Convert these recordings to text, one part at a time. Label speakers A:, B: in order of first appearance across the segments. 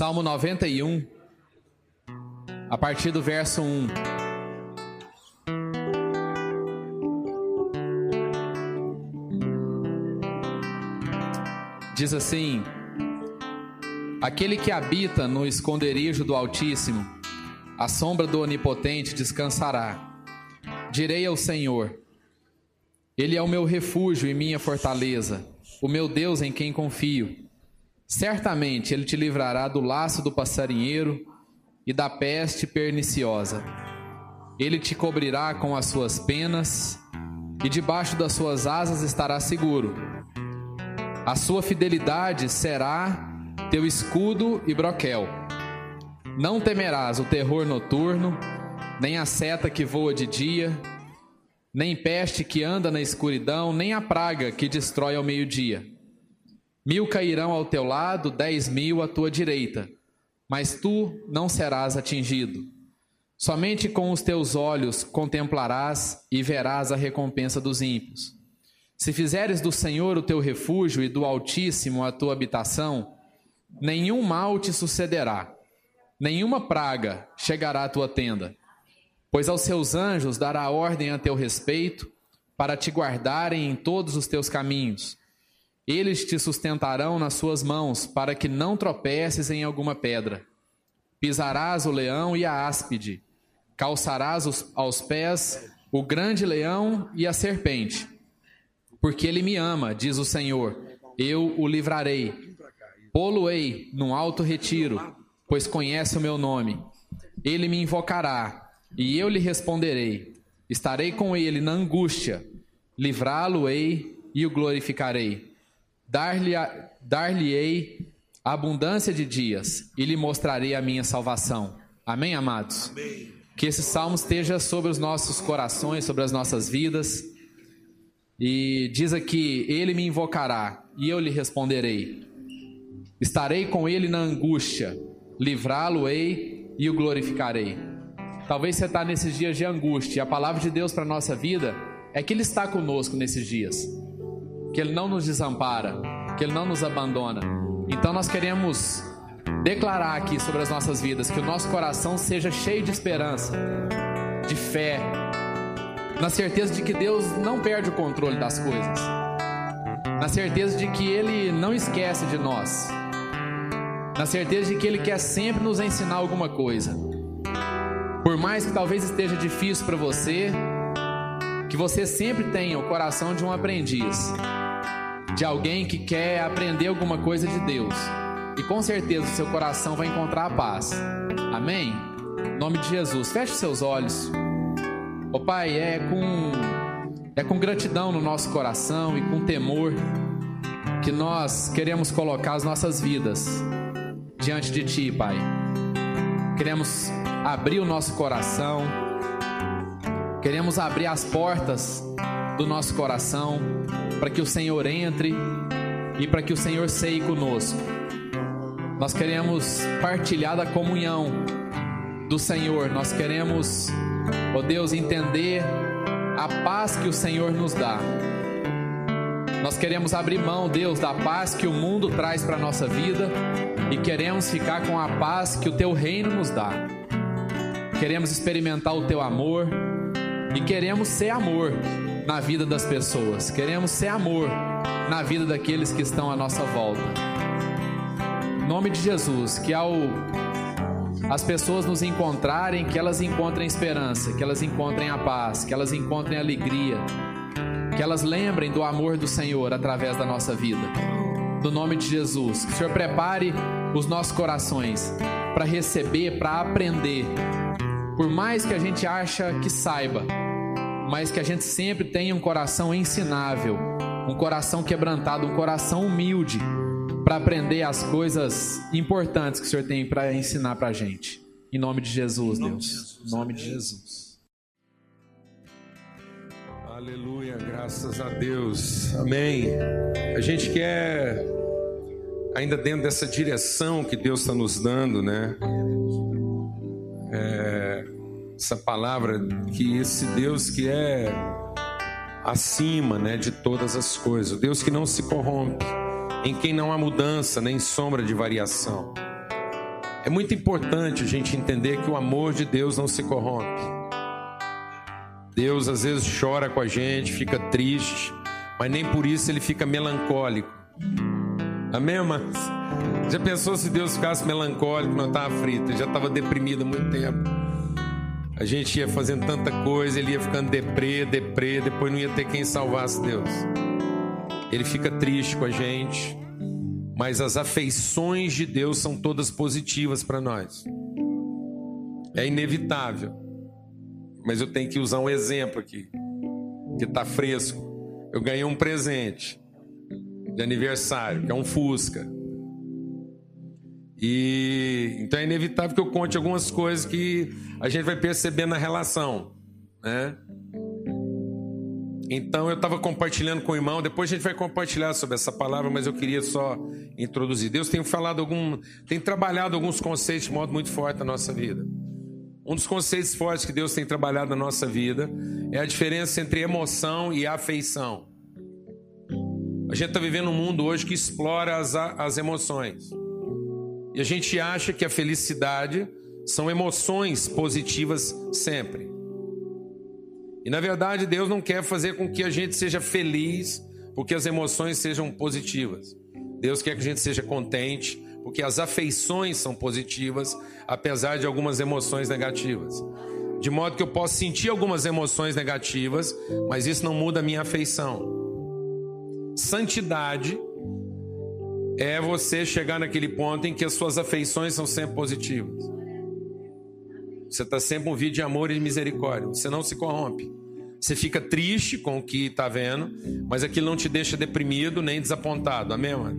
A: Salmo 91, a partir do verso 1. Diz assim: Aquele que habita no esconderijo do Altíssimo, a sombra do Onipotente descansará. Direi ao Senhor: Ele é o meu refúgio e minha fortaleza, o meu Deus em quem confio. Certamente ele te livrará do laço do passarinheiro e da peste perniciosa. Ele te cobrirá com as suas penas e debaixo das suas asas estará seguro. A sua fidelidade será teu escudo e broquel. Não temerás o terror noturno, nem a seta que voa de dia, nem peste que anda na escuridão, nem a praga que destrói ao meio-dia. Mil cairão ao teu lado, dez mil à tua direita, mas tu não serás atingido. Somente com os teus olhos contemplarás e verás a recompensa dos ímpios. Se fizeres do Senhor o teu refúgio e do Altíssimo a tua habitação, nenhum mal te sucederá, nenhuma praga chegará à tua tenda, pois aos seus anjos dará ordem a teu respeito, para te guardarem em todos os teus caminhos. Eles te sustentarão nas suas mãos, para que não tropeces em alguma pedra. Pisarás o leão e a áspide, calçarás os, aos pés o grande leão e a serpente. Porque ele me ama, diz o Senhor, eu o livrarei. Pô-lo-ei num alto retiro, pois conhece o meu nome. Ele me invocará, e eu lhe responderei. Estarei com ele na angústia, livrá-lo-ei e o glorificarei. Dar-lhe-ei dar abundância de dias e lhe mostrarei a minha salvação. Amém, amados? Amém. Que esse salmo esteja sobre os nossos corações, sobre as nossas vidas. E diz aqui: Ele me invocará e eu lhe responderei. Estarei com ele na angústia, livrá-lo-ei e o glorificarei. Talvez você está nesses dias de angústia e a palavra de Deus para a nossa vida é que Ele está conosco nesses dias, que Ele não nos desampara, que Ele não nos abandona. Então nós queremos declarar aqui sobre as nossas vidas que o nosso coração seja cheio de esperança, de fé, na certeza de que Deus não perde o controle das coisas, na certeza de que Ele não esquece de nós, na certeza de que Ele quer sempre nos ensinar alguma coisa. Por mais que talvez esteja difícil para você, que você sempre tenha o coração de um aprendiz de alguém que quer aprender alguma coisa de Deus. E com certeza o seu coração vai encontrar a paz. Amém? Em nome de Jesus, feche seus olhos. Ô oh, Pai, é com é com gratidão no nosso coração e com temor que nós queremos colocar as nossas vidas diante de Ti, Pai. Queremos abrir o nosso coração, queremos abrir as portas do nosso coração para que o Senhor entre e para que o Senhor seie conosco. Nós queremos partilhar da comunhão do Senhor, nós queremos, ó oh Deus, entender a paz que o Senhor nos dá. Nós queremos abrir mão, Deus, da paz que o mundo traz para a nossa vida e queremos ficar com a paz que o teu reino nos dá. Queremos experimentar o teu amor e queremos ser amor na vida das pessoas, queremos ser amor na vida daqueles que estão à nossa volta. Em nome de Jesus, que ao as pessoas nos encontrarem, que elas encontrem esperança, que elas encontrem a paz, que elas encontrem alegria, que elas lembrem do amor do Senhor através da nossa vida. No nome de Jesus, que o Senhor prepare os nossos corações para receber, para aprender. Por mais que a gente acha que saiba, mas que a gente sempre tenha um coração ensinável, um coração quebrantado, um coração humilde para aprender as coisas importantes que o Senhor tem para ensinar para a gente. Em nome de Jesus, em nome Deus. De Jesus. Em nome de Jesus.
B: Aleluia, graças a Deus. Amém. A gente quer, ainda dentro dessa direção que Deus está nos dando, né? É, essa palavra que esse Deus que é acima, né, de todas as coisas, o Deus que não se corrompe, em quem não há mudança nem sombra de variação. É muito importante a gente entender que o amor de Deus não se corrompe. Deus às vezes chora com a gente, fica triste, mas nem por isso ele fica melancólico. Amém, irmãs? Já pensou se Deus ficasse melancólico, não estava frito, já estava deprimido há muito tempo. A gente ia fazendo tanta coisa, ele ia ficando deprê, deprê, depois não ia ter quem salvasse Deus. Ele fica triste com a gente, mas as afeições de Deus são todas positivas para nós. É inevitável. Mas eu tenho que usar um exemplo aqui, que está fresco. Eu ganhei um presente de aniversário, que é um Fusca. E então é inevitável que eu conte algumas coisas que a gente vai perceber na relação, né? Então eu estava compartilhando com o irmão, depois a gente vai compartilhar sobre essa palavra, mas eu queria só introduzir. Deus tem falado algum, tem trabalhado alguns conceitos de modo muito forte na nossa vida. Um dos conceitos fortes que Deus tem trabalhado na nossa vida é a diferença entre emoção e afeição. A gente está vivendo um mundo hoje que explora as, as emoções. E a gente acha que a felicidade são emoções positivas sempre. E na verdade, Deus não quer fazer com que a gente seja feliz porque as emoções sejam positivas. Deus quer que a gente seja contente porque as afeições são positivas, apesar de algumas emoções negativas. De modo que eu posso sentir algumas emoções negativas, mas isso não muda a minha afeição. Santidade é você chegar naquele ponto em que as suas afeições são sempre positivas. Você está sempre um vídeo de amor e de misericórdia. Você não se corrompe. Você fica triste com o que está vendo, mas aquilo não te deixa deprimido nem desapontado. Amém, mano?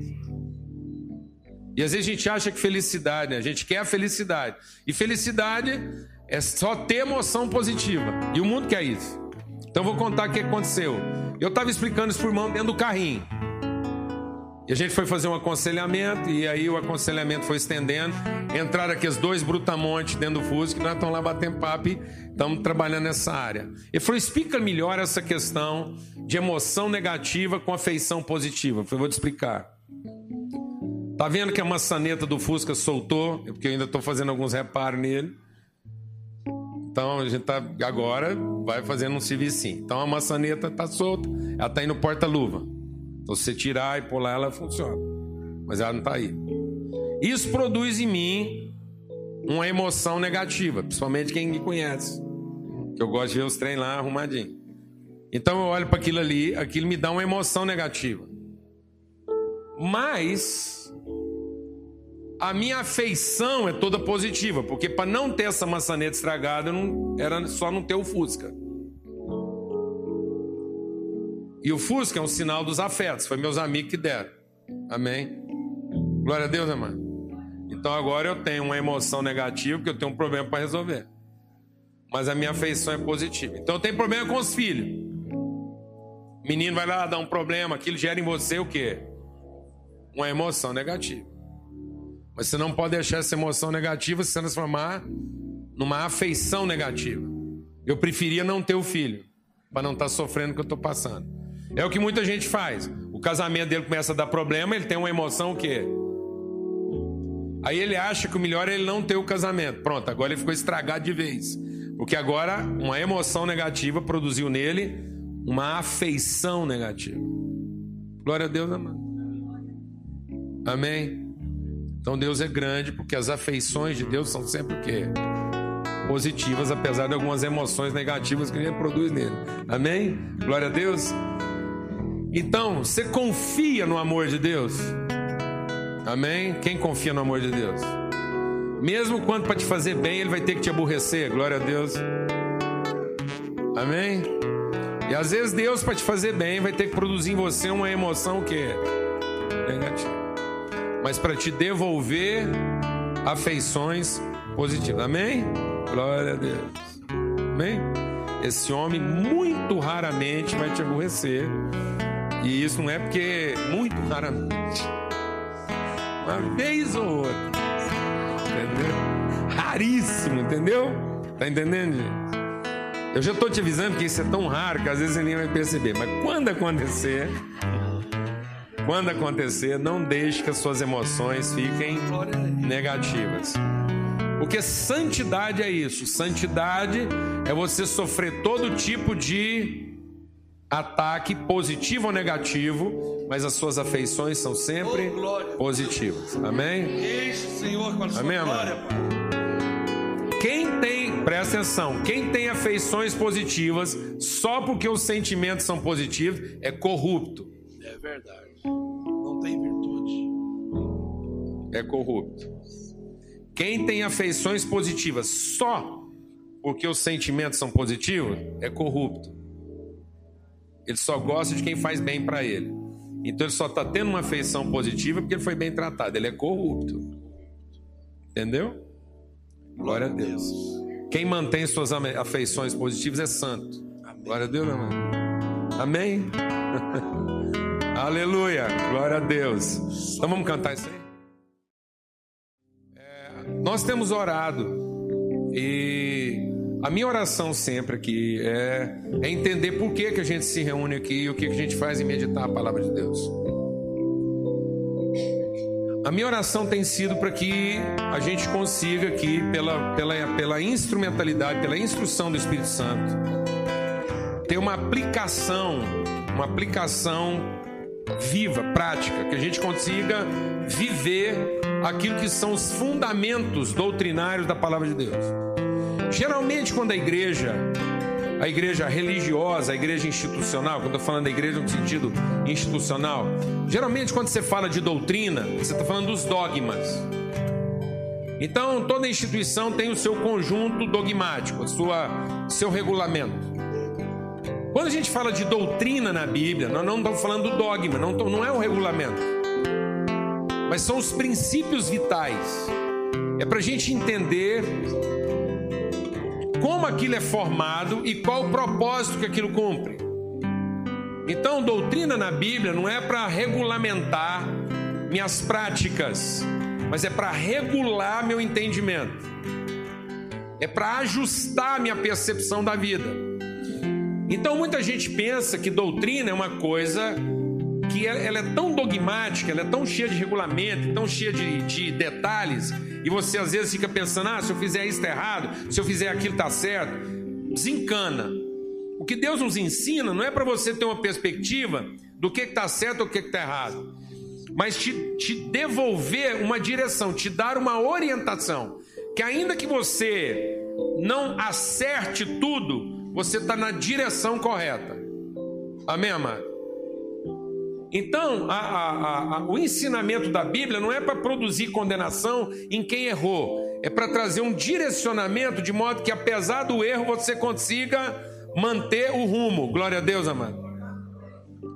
B: E às vezes a gente acha que felicidade, né? a gente quer a felicidade. E felicidade é só ter emoção positiva. E o mundo quer isso. Então vou contar o que aconteceu. Eu estava explicando isso por irmão dentro do carrinho. E a gente foi fazer um aconselhamento, e aí o aconselhamento foi estendendo. Entraram aqui os dois brutamontes dentro do Fusca, nós estamos lá batendo papo e estamos trabalhando nessa área. Ele falou: explica melhor essa questão de emoção negativa com afeição positiva. Eu falei: vou te explicar. Tá vendo que a maçaneta do Fusca soltou? Porque eu ainda estou fazendo alguns reparos nele. Então a gente tá agora vai fazendo um serviço. Então a maçaneta está solta, ela está indo porta-luva. Então, se você tirar e pular, ela funciona. Mas ela não está aí. Isso produz em mim uma emoção negativa, principalmente quem me conhece. Que eu gosto de ver os trem lá arrumadinho. Então eu olho para aquilo ali, aquilo me dá uma emoção negativa. Mas a minha afeição é toda positiva, porque para não ter essa maçaneta estragada, não, era só não ter o Fusca. E o Fusca é um sinal dos afetos, foi meus amigos que deram. Amém? Glória a Deus, irmão. Então agora eu tenho uma emoção negativa, porque eu tenho um problema para resolver. Mas a minha afeição é positiva. Então eu tenho problema com os filhos. Menino vai lá dar um problema, aquilo gera em você o quê? Uma emoção negativa. Mas você não pode deixar essa emoção negativa se transformar numa afeição negativa. Eu preferia não ter o filho, para não estar tá sofrendo o que eu estou passando. É o que muita gente faz. O casamento dele começa a dar problema, ele tem uma emoção o quê? Aí ele acha que o melhor é ele não ter o casamento. Pronto, agora ele ficou estragado de vez. Porque agora uma emoção negativa produziu nele uma afeição negativa. Glória a Deus, amado. Amém? Então Deus é grande porque as afeições de Deus são sempre o quê? Positivas, apesar de algumas emoções negativas que ele produz nele. Amém? Glória a Deus. Então, você confia no amor de Deus? Amém? Quem confia no amor de Deus? Mesmo quando para te fazer bem, ele vai ter que te aborrecer. Glória a Deus. Amém? E às vezes Deus para te fazer bem vai ter que produzir em você uma emoção que negativa. Mas para te devolver afeições positivas. Amém? Glória a Deus. Amém? Esse homem muito raramente vai te aborrecer e isso não é porque muito raramente. Uma vez ou outra. Entendeu? Raríssimo, entendeu? Tá entendendo, gente? Eu já estou te avisando que isso é tão raro que às vezes você nem vai perceber. Mas quando acontecer, quando acontecer, não deixe que as suas emoções fiquem negativas. Porque santidade é isso. Santidade é você sofrer todo tipo de ataque, positivo ou negativo, mas as suas afeições são sempre positivas. Amém? Amém, amado? Quem tem, presta atenção, quem tem afeições positivas só porque os sentimentos são positivos é corrupto.
C: É verdade. Não tem virtude.
B: É corrupto. Quem tem afeições positivas só porque os sentimentos são positivos é corrupto. Ele só gosta de quem faz bem para ele. Então ele só está tendo uma afeição positiva porque ele foi bem tratado. Ele é corrupto. Entendeu? Glória a Deus. Quem mantém suas afeições positivas é santo. Amém. Glória a Deus, meu irmão. Amém? Aleluia. Glória a Deus. Então vamos cantar isso aí. É, nós temos orado e a minha oração sempre aqui é, é entender por que, que a gente se reúne aqui e o que, que a gente faz em meditar a palavra de Deus. A minha oração tem sido para que a gente consiga aqui, pela, pela, pela instrumentalidade, pela instrução do Espírito Santo, ter uma aplicação, uma aplicação viva, prática, que a gente consiga viver aquilo que são os fundamentos doutrinários da palavra de Deus. Geralmente, quando a igreja a igreja religiosa, a igreja institucional, quando eu estou falando da igreja no sentido institucional, geralmente quando você fala de doutrina, você está falando dos dogmas. Então, toda instituição tem o seu conjunto dogmático, sua, seu regulamento. Quando a gente fala de doutrina na Bíblia, nós não estamos falando do dogma, não, não é o regulamento, mas são os princípios vitais. É para a gente entender como aquilo é formado e qual o propósito que aquilo cumpre. Então, doutrina na Bíblia não é para regulamentar minhas práticas, mas é para regular meu entendimento, é para ajustar minha percepção da vida. Então, muita gente pensa que doutrina é uma coisa que ela é tão dogmática, ela é tão cheia de regulamento, tão cheia de, de detalhes, e você às vezes fica pensando: ah, se eu fizer isso está errado, se eu fizer aquilo está certo. Desencana. O que Deus nos ensina não é para você ter uma perspectiva do que está certo ou o que está errado, mas te, te devolver uma direção, te dar uma orientação. Que ainda que você não acerte tudo, você está na direção correta. Amém, amado? Então, a, a, a, o ensinamento da Bíblia não é para produzir condenação em quem errou, é para trazer um direcionamento de modo que, apesar do erro, você consiga manter o rumo. Glória a Deus, amado.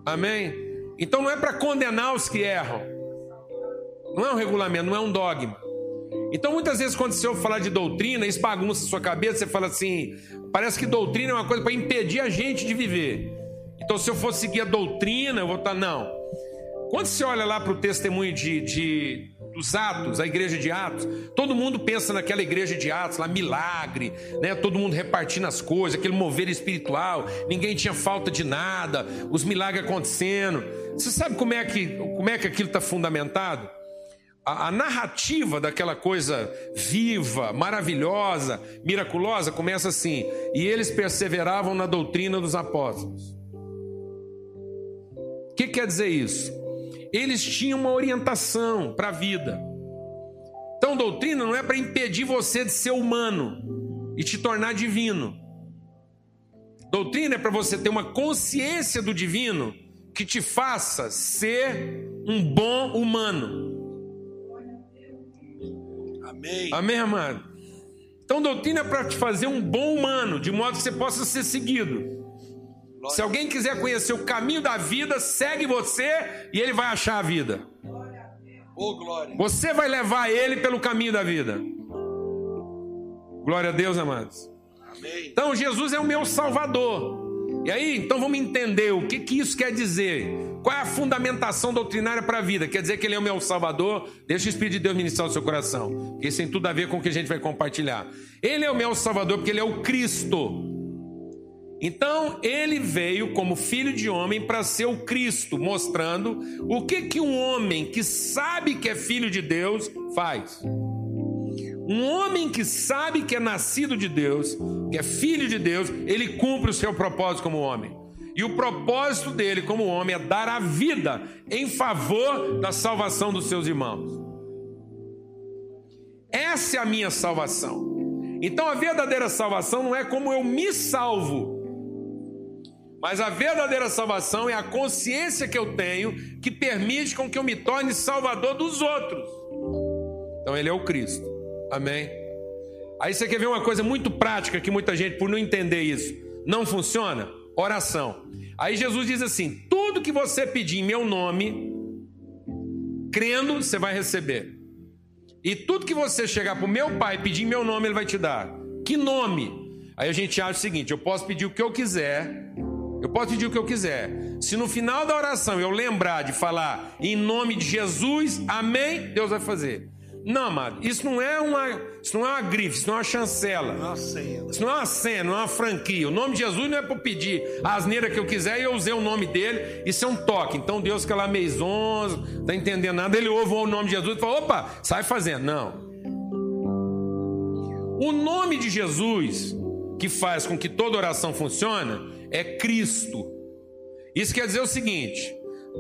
B: Amém? Então, não é para condenar os que erram, não é um regulamento, não é um dogma. Então, muitas vezes, quando você ouve falar de doutrina, isso bagunça a sua cabeça, você fala assim: parece que doutrina é uma coisa para impedir a gente de viver. Então, se eu fosse seguir a doutrina, eu vou estar. Não. Quando você olha lá para o testemunho de, de, dos Atos, a igreja de Atos, todo mundo pensa naquela igreja de Atos, lá, milagre, né? todo mundo repartindo as coisas, aquele mover espiritual, ninguém tinha falta de nada, os milagres acontecendo. Você sabe como é que, como é que aquilo está fundamentado? A, a narrativa daquela coisa viva, maravilhosa, miraculosa começa assim: e eles perseveravam na doutrina dos apóstolos. O que quer dizer isso? Eles tinham uma orientação para a vida. Então, doutrina não é para impedir você de ser humano e te tornar divino. Doutrina é para você ter uma consciência do divino que te faça ser um bom humano.
C: Amém.
B: Amém, amado? Então, doutrina é para te fazer um bom humano, de modo que você possa ser seguido. Se alguém quiser conhecer o caminho da vida, segue você e ele vai achar a vida. Você vai levar ele pelo caminho da vida. Glória a Deus, amados. Então, Jesus é o meu Salvador. E aí, então vamos entender o que, que isso quer dizer. Qual é a fundamentação doutrinária para a vida? Quer dizer que Ele é o meu Salvador? Deixa o Espírito de Deus ministrar o seu coração. Isso tem tudo a ver com o que a gente vai compartilhar. Ele é o meu Salvador porque Ele é o Cristo. Então ele veio como filho de homem para ser o Cristo, mostrando o que que um homem que sabe que é filho de Deus faz. Um homem que sabe que é nascido de Deus, que é filho de Deus, ele cumpre o seu propósito como homem. E o propósito dele como homem é dar a vida em favor da salvação dos seus irmãos. Essa é a minha salvação. Então a verdadeira salvação não é como eu me salvo, mas a verdadeira salvação é a consciência que eu tenho que permite com que eu me torne salvador dos outros. Então ele é o Cristo. Amém. Aí você quer ver uma coisa muito prática que muita gente por não entender isso não funciona? Oração. Aí Jesus diz assim: tudo que você pedir em meu nome, crendo, você vai receber. E tudo que você chegar para o meu pai pedir em meu nome, ele vai te dar. Que nome? Aí a gente acha o seguinte: eu posso pedir o que eu quiser, eu posso pedir o que eu quiser. Se no final da oração eu lembrar de falar em nome de Jesus, amém, Deus vai fazer. Não, amado, isso não é uma, isso não é uma grife, isso não é uma chancela.
C: Não é uma senha.
B: Isso não é uma senha, não é uma franquia. O nome de Jesus não é para pedir a asneira que eu quiser e eu usei o nome dele. Isso é um toque. Então Deus que é lá meisons, tá entendendo nada, ele ouve o nome de Jesus e fala: opa, sai fazendo. Não. O nome de Jesus que faz com que toda oração funcione é Cristo. Isso quer dizer o seguinte: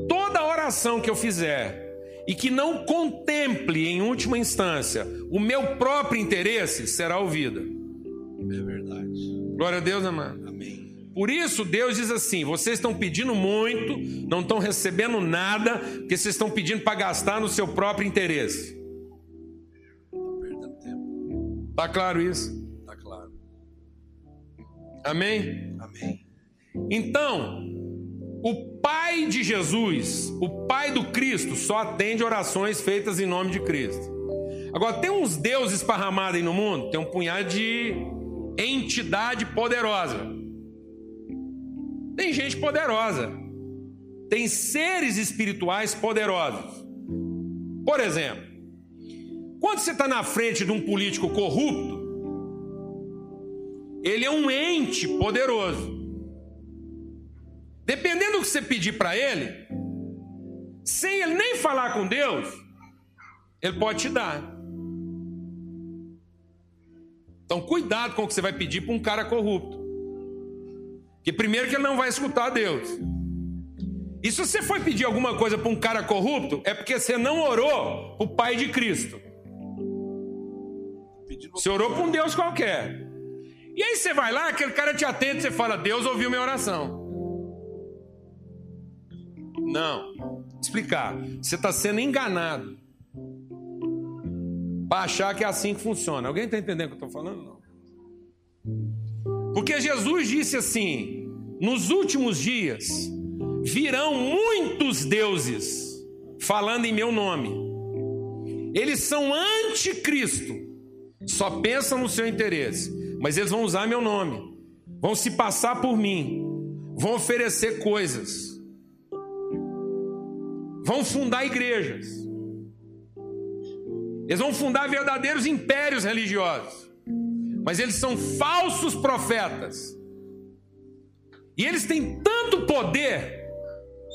B: toda oração que eu fizer e que não contemple em última instância o meu próprio interesse será ouvida.
C: É verdade.
B: Glória a Deus, amado.
C: Amém.
B: Por isso Deus diz assim: vocês estão pedindo muito, não estão recebendo nada, porque vocês estão pedindo para gastar no seu próprio interesse.
C: Tá perdendo tempo.
B: Tá claro isso?
C: Tá claro.
B: Amém?
C: Amém.
B: Então, o Pai de Jesus, o Pai do Cristo, só atende orações feitas em nome de Cristo. Agora, tem uns deuses esparramados aí no mundo, tem um punhado de entidade poderosa. Tem gente poderosa. Tem seres espirituais poderosos. Por exemplo, quando você está na frente de um político corrupto, ele é um ente poderoso. Dependendo do que você pedir para ele, sem ele nem falar com Deus, ele pode te dar. Então, cuidado com o que você vai pedir para um cara corrupto. Que primeiro que ele não vai escutar Deus. E se você for pedir alguma coisa para um cara corrupto, é porque você não orou para o Pai de Cristo. Você orou para um Deus qualquer. E aí você vai lá, aquele cara te atende, você fala, Deus ouviu minha oração. Não. Explicar. Você está sendo enganado. Para achar que é assim que funciona. Alguém está entendendo o que eu estou falando? Não. Porque Jesus disse assim: nos últimos dias virão muitos deuses falando em meu nome. Eles são anticristo, só pensam no seu interesse, mas eles vão usar meu nome, vão se passar por mim, vão oferecer coisas, vão fundar igrejas, eles vão fundar verdadeiros impérios religiosos, mas eles são falsos profetas, e eles têm tanto poder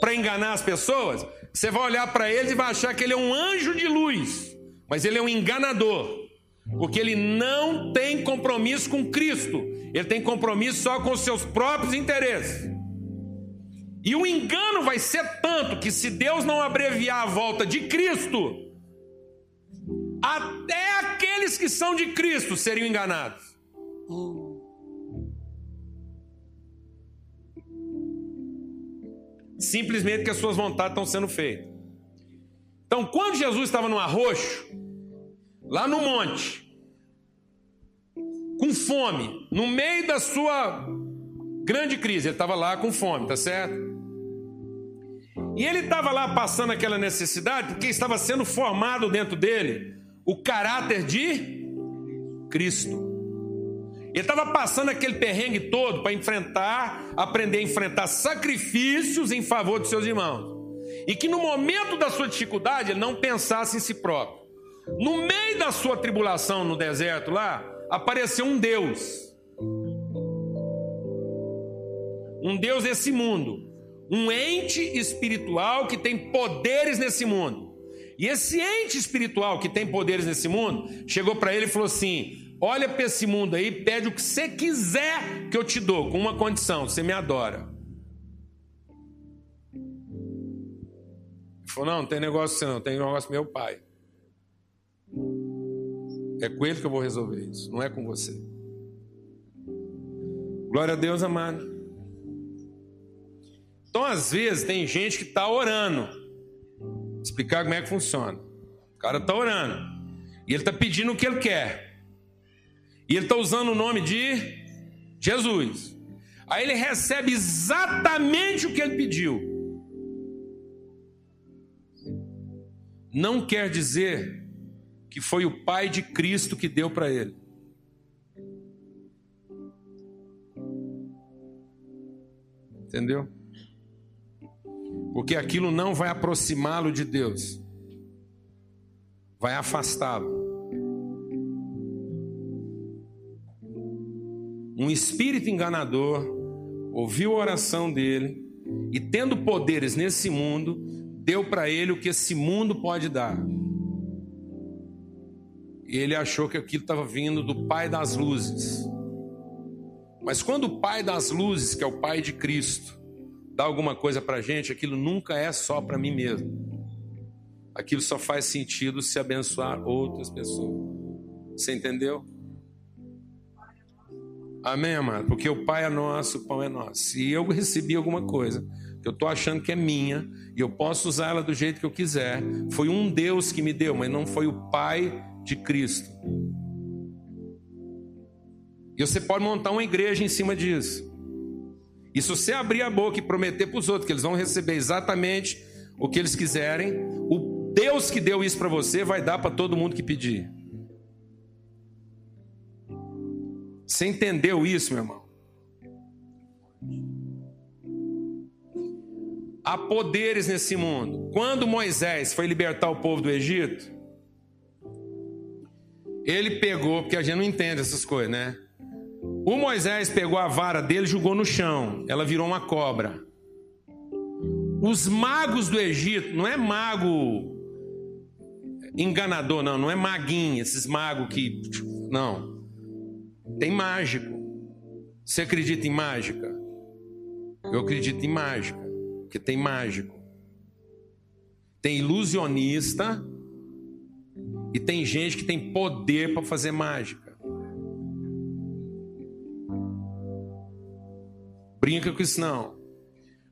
B: para enganar as pessoas, você vai olhar para eles e vai achar que ele é um anjo de luz, mas ele é um enganador, porque ele não tem compromisso com Cristo, ele tem compromisso só com os seus próprios interesses. E o engano vai ser tanto que se Deus não abreviar a volta de Cristo, até aqueles que são de Cristo seriam enganados. Simplesmente porque as suas vontades estão sendo feitas. Então, quando Jesus estava no arroxo, lá no monte, com fome, no meio da sua grande crise, ele estava lá com fome, tá certo? E ele estava lá passando aquela necessidade porque estava sendo formado dentro dele o caráter de Cristo. Ele estava passando aquele perrengue todo para enfrentar, aprender a enfrentar sacrifícios em favor de seus irmãos. E que no momento da sua dificuldade ele não pensasse em si próprio. No meio da sua tribulação no deserto lá, apareceu um Deus. um Deus desse mundo, um ente espiritual que tem poderes nesse mundo. E esse ente espiritual que tem poderes nesse mundo chegou para ele e falou assim: Olha para esse mundo aí, pede o que você quiser que eu te dou, com uma condição: você me adora. Ele falou: Não, não tem negócio você não, tem negócio com meu pai. É com ele que eu vou resolver isso, não é com você. Glória a Deus, amado. Então, às vezes, tem gente que está orando. Vou explicar como é que funciona. O cara está orando. E ele está pedindo o que ele quer. E ele está usando o nome de Jesus. Aí ele recebe exatamente o que ele pediu. Não quer dizer que foi o Pai de Cristo que deu para ele. Entendeu? Porque aquilo não vai aproximá-lo de Deus, vai afastá-lo. Um espírito enganador ouviu a oração dele e, tendo poderes nesse mundo, deu para ele o que esse mundo pode dar. Ele achou que aquilo estava vindo do Pai das luzes. Mas quando o Pai das luzes, que é o Pai de Cristo, dá alguma coisa para gente, aquilo nunca é só para mim mesmo. Aquilo só faz sentido se abençoar outras pessoas. Você entendeu? Amém, amado? Porque o Pai é nosso, o pão é nosso. Se eu recebi alguma coisa que eu estou achando que é minha e eu posso usar ela do jeito que eu quiser, foi um Deus que me deu, mas não foi o Pai de Cristo. E você pode montar uma igreja em cima disso. E se você abrir a boca e prometer para os outros que eles vão receber exatamente o que eles quiserem, o Deus que deu isso para você vai dar para todo mundo que pedir. Você entendeu isso, meu irmão? Há poderes nesse mundo. Quando Moisés foi libertar o povo do Egito, ele pegou, porque a gente não entende essas coisas, né? O Moisés pegou a vara dele e jogou no chão. Ela virou uma cobra. Os magos do Egito, não é mago enganador, não, não é maguinho, esses magos que. Não. Tem mágico. Você acredita em mágica? Eu acredito em mágica, porque tem mágico. Tem ilusionista e tem gente que tem poder para fazer mágica. Brinca com isso não.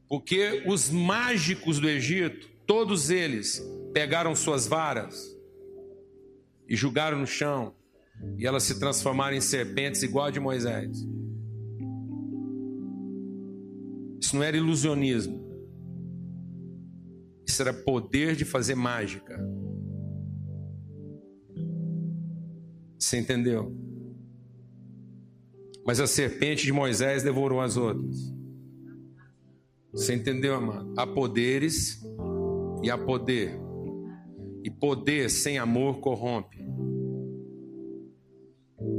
B: Porque os mágicos do Egito, todos eles pegaram suas varas e jogaram no chão, e elas se transformaram em serpentes igual a de Moisés. Isso não era ilusionismo. Isso era poder de fazer mágica. Você entendeu? Mas a serpente de Moisés devorou as outras. Você entendeu, amado? Há poderes e há poder. E poder sem amor corrompe.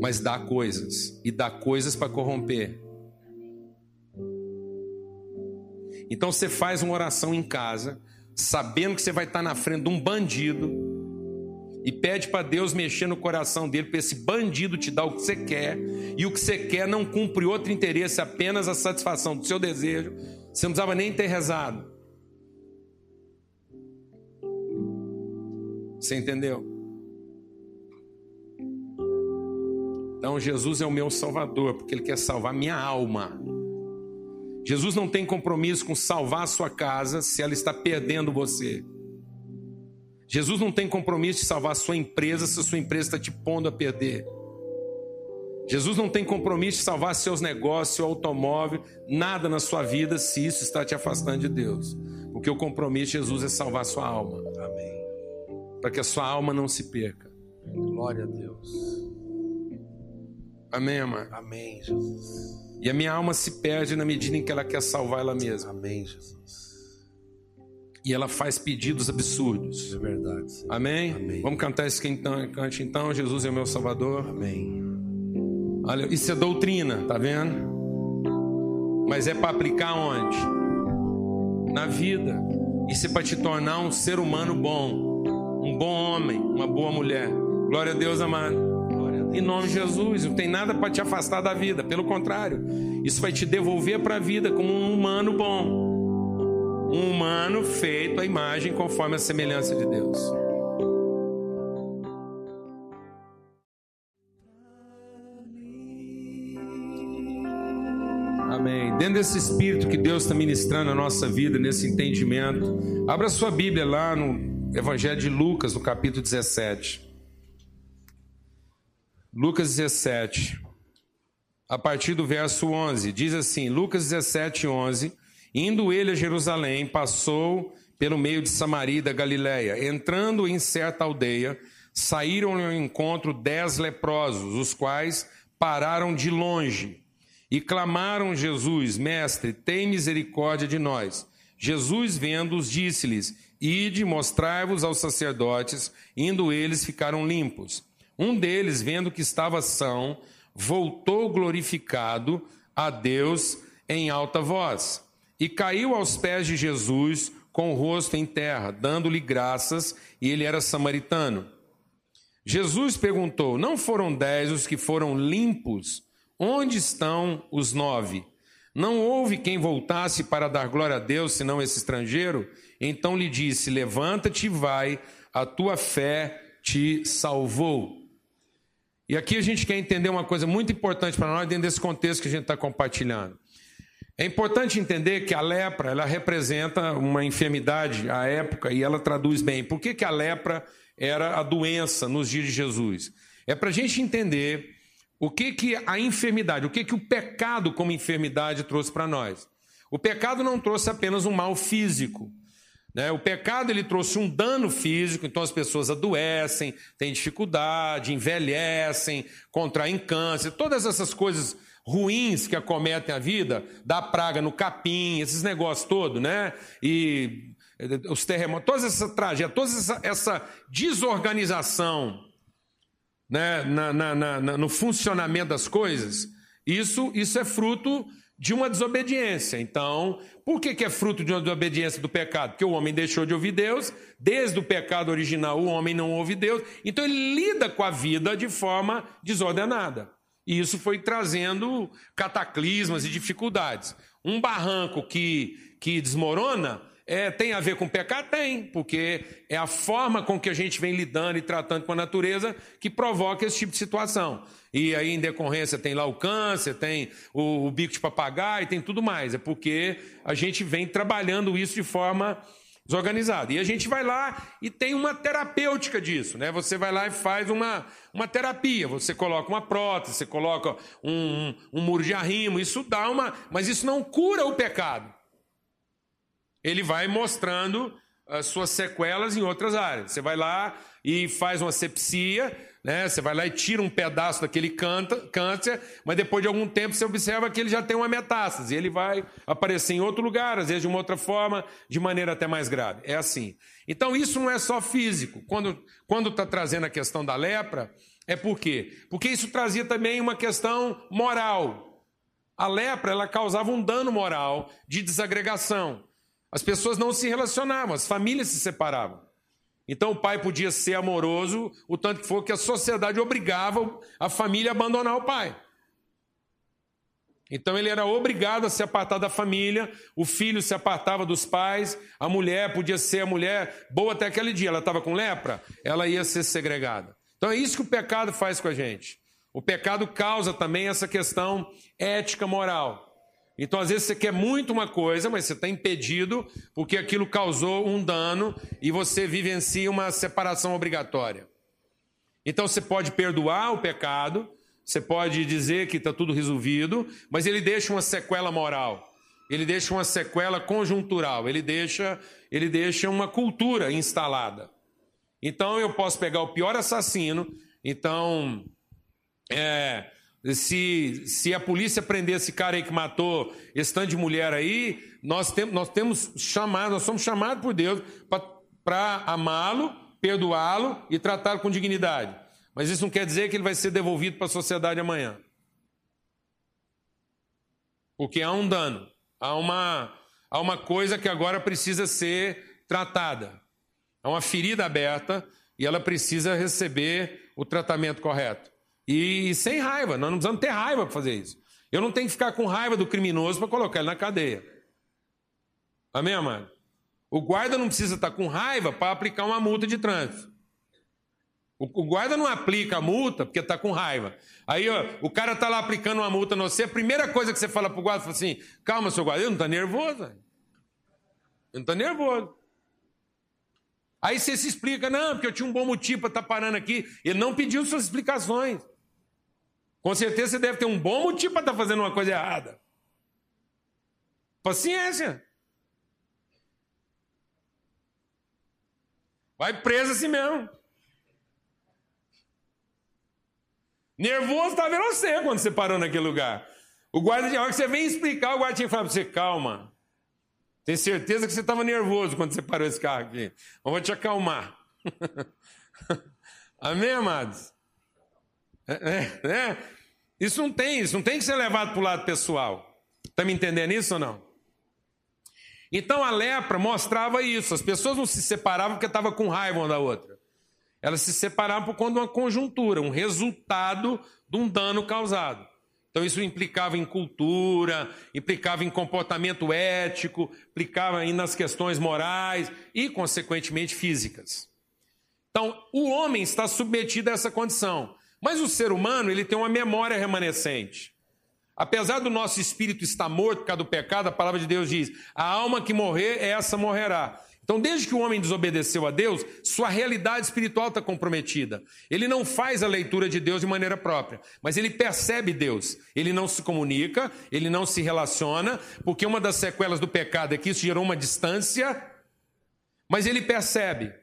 B: Mas dá coisas. E dá coisas para corromper. Então você faz uma oração em casa, sabendo que você vai estar na frente de um bandido e pede para Deus mexer no coração dele, para esse bandido te dar o que você quer, e o que você quer não cumpre outro interesse, apenas a satisfação do seu desejo, você não precisava nem ter rezado. Você entendeu? Então Jesus é o meu salvador, porque ele quer salvar minha alma. Jesus não tem compromisso com salvar a sua casa se ela está perdendo você. Jesus não tem compromisso de salvar a sua empresa se a sua empresa está te pondo a perder. Jesus não tem compromisso de salvar seus negócios, seu automóvel, nada na sua vida se isso está te afastando de Deus. Porque o compromisso de Jesus é salvar a sua alma.
C: Amém.
B: Para que a sua alma não se perca.
C: Glória a Deus.
B: Amém, amado?
C: Amém, Jesus.
B: E a minha alma se perde na medida em que ela quer salvar ela mesma.
C: Amém, Jesus.
B: E ela faz pedidos absurdos.
C: É verdade. Senhor.
B: Amém?
C: Amém.
B: Vamos cantar esse cante então, Jesus é o meu Salvador.
C: Amém.
B: Olha, isso é doutrina, tá vendo? mas é para aplicar onde? Na vida. Isso é para te tornar um ser humano bom, um bom homem, uma boa mulher. Glória a Deus, amado. Em nome de Jesus, não tem nada para te afastar da vida, pelo contrário, isso vai te devolver para a vida como um humano bom. Um humano feito à imagem conforme a semelhança de Deus. Amém. Dentro desse espírito que Deus está ministrando na nossa vida, nesse entendimento, abra sua Bíblia lá no Evangelho de Lucas, no capítulo 17. Lucas 17, a partir do verso 11, diz assim: Lucas 17, 11. Indo ele a Jerusalém, passou pelo meio de Samaria da Galiléia. Entrando em certa aldeia, saíram ao encontro dez leprosos, os quais pararam de longe e clamaram Jesus: Mestre, tem misericórdia de nós. Jesus, vendo-os, disse-lhes: Ide, mostrai-vos aos sacerdotes. Indo eles, ficaram limpos. Um deles, vendo que estava são, voltou glorificado a Deus em alta voz e caiu aos pés de Jesus com o rosto em terra, dando-lhe graças, e ele era samaritano. Jesus perguntou: Não foram dez os que foram limpos? Onde estão os nove? Não houve quem voltasse para dar glória a Deus, senão esse estrangeiro? Então lhe disse: Levanta-te e vai, a tua fé te salvou. E aqui a gente quer entender uma coisa muito importante para nós dentro desse contexto que a gente está compartilhando. É importante entender que a lepra ela representa uma enfermidade à época e ela traduz bem. Por que, que a lepra era a doença nos dias de Jesus? É para a gente entender o que, que a enfermidade, o que, que o pecado como enfermidade trouxe para nós. O pecado não trouxe apenas um mal físico, né? O pecado ele trouxe um dano físico, então as pessoas adoecem, têm dificuldade, envelhecem, contraem câncer, todas essas coisas ruins que acometem a vida, da praga no capim, esses negócios todos, né? E eh, os terremotos, toda essa tragédia, toda essa, essa desorganização né? Na, na, na, no funcionamento das coisas, isso, isso é fruto de uma desobediência. Então, por que, que é fruto de uma desobediência do pecado? Porque o homem deixou de ouvir Deus, desde o pecado original o homem não ouve Deus, então ele lida com a vida de forma desordenada. E isso foi trazendo cataclismas e dificuldades. Um barranco que, que desmorona é, tem a ver com pecado? Tem, porque é a forma com que a gente vem lidando e tratando com a natureza que provoca esse tipo de situação. E aí, em decorrência, tem lá o câncer, tem o, o bico de papagaio, tem tudo mais. É porque a gente vem trabalhando isso de forma desorganizada. E a gente vai lá e tem uma terapêutica disso, né? Você vai lá e faz uma, uma terapia. Você coloca uma prótese, você coloca um, um, um muro de arrimo, isso dá uma. Mas isso não cura o pecado ele vai mostrando as suas sequelas em outras áreas. Você vai lá e faz uma sepsia, né? Você vai lá e tira um pedaço daquele câncer, mas depois de algum tempo você observa que ele já tem uma metástase, ele vai aparecer em outro lugar, às vezes de uma outra forma, de maneira até mais grave. É assim. Então isso não é só físico. Quando quando está trazendo a questão da lepra, é por quê? Porque isso trazia também uma questão moral. A lepra ela causava um dano moral de desagregação. As pessoas não se relacionavam, as famílias se separavam. Então o pai podia ser amoroso, o tanto que for que a sociedade obrigava a família a abandonar o pai. Então ele era obrigado a se apartar da família, o filho se apartava dos pais, a mulher podia ser a mulher boa até aquele dia, ela estava com lepra, ela ia ser segregada. Então é isso que o pecado faz com a gente. O pecado causa também essa questão ética moral. Então, às vezes, você quer muito uma coisa, mas você está impedido porque aquilo causou um dano e você vivencia uma separação obrigatória. Então, você pode perdoar o pecado, você pode dizer que está tudo resolvido, mas ele deixa uma sequela moral, ele deixa uma sequela conjuntural, ele deixa, ele deixa uma cultura instalada. Então, eu posso pegar o pior assassino, então. É, se, se a polícia prender esse cara aí que matou esse tanto de mulher aí, nós, tem, nós temos chamado, nós somos chamados por Deus para amá-lo, perdoá-lo e tratá-lo com dignidade. Mas isso não quer dizer que ele vai ser devolvido para a sociedade amanhã. Porque há um dano, há uma, há uma coisa que agora precisa ser tratada. Há uma ferida aberta e ela precisa receber o tratamento correto. E, sem raiva, nós não precisamos ter raiva para fazer isso. Eu não tenho que ficar com raiva do criminoso para colocar ele na cadeia. Amém, amado? O guarda não precisa estar com raiva para aplicar uma multa de trânsito. O, guarda não aplica a multa porque está com raiva. Aí ó, o cara está lá aplicando uma multa no você, a primeira coisa que você fala para o guarda é assim: calma, seu guarda, ele não está nervoso. Ele não está nervoso. Aí você se explica: não, porque eu tinha um bom motivo para estar tá parando aqui. Ele não pediu suas explicações. Com certeza você deve ter um bom motivo para estar tá fazendo uma coisa errada. Paciência. Vai preso assim mesmo. Nervoso estava vendo você quando você parou naquele lugar. O guarda, a hora que você vem explicar, o guarda tinha que falar para você, calma. Tem certeza que você estava nervoso quando você parou esse carro aqui. Eu vou te acalmar. Amém, amados? É, é, é, Isso não tem, isso não tem que ser levado para o lado pessoal. Está me entendendo isso ou não? Então a lepra mostrava isso. As pessoas não se separavam porque estavam com raiva uma da outra. Elas se separavam por conta de uma conjuntura, um resultado de um dano causado. Então isso implicava em cultura, implicava em comportamento ético, implicava aí nas questões morais e, consequentemente, físicas. Então, o homem está submetido a essa condição. Mas o ser humano, ele tem uma memória remanescente. Apesar do nosso espírito estar morto por causa do pecado, a palavra de Deus diz: a alma que morrer, essa morrerá. Então, desde que o homem desobedeceu a Deus, sua realidade espiritual está comprometida. Ele não faz a leitura de Deus de maneira própria, mas ele percebe Deus. Ele não se comunica, ele não se relaciona, porque uma das sequelas do pecado é que isso gerou uma distância, mas ele percebe.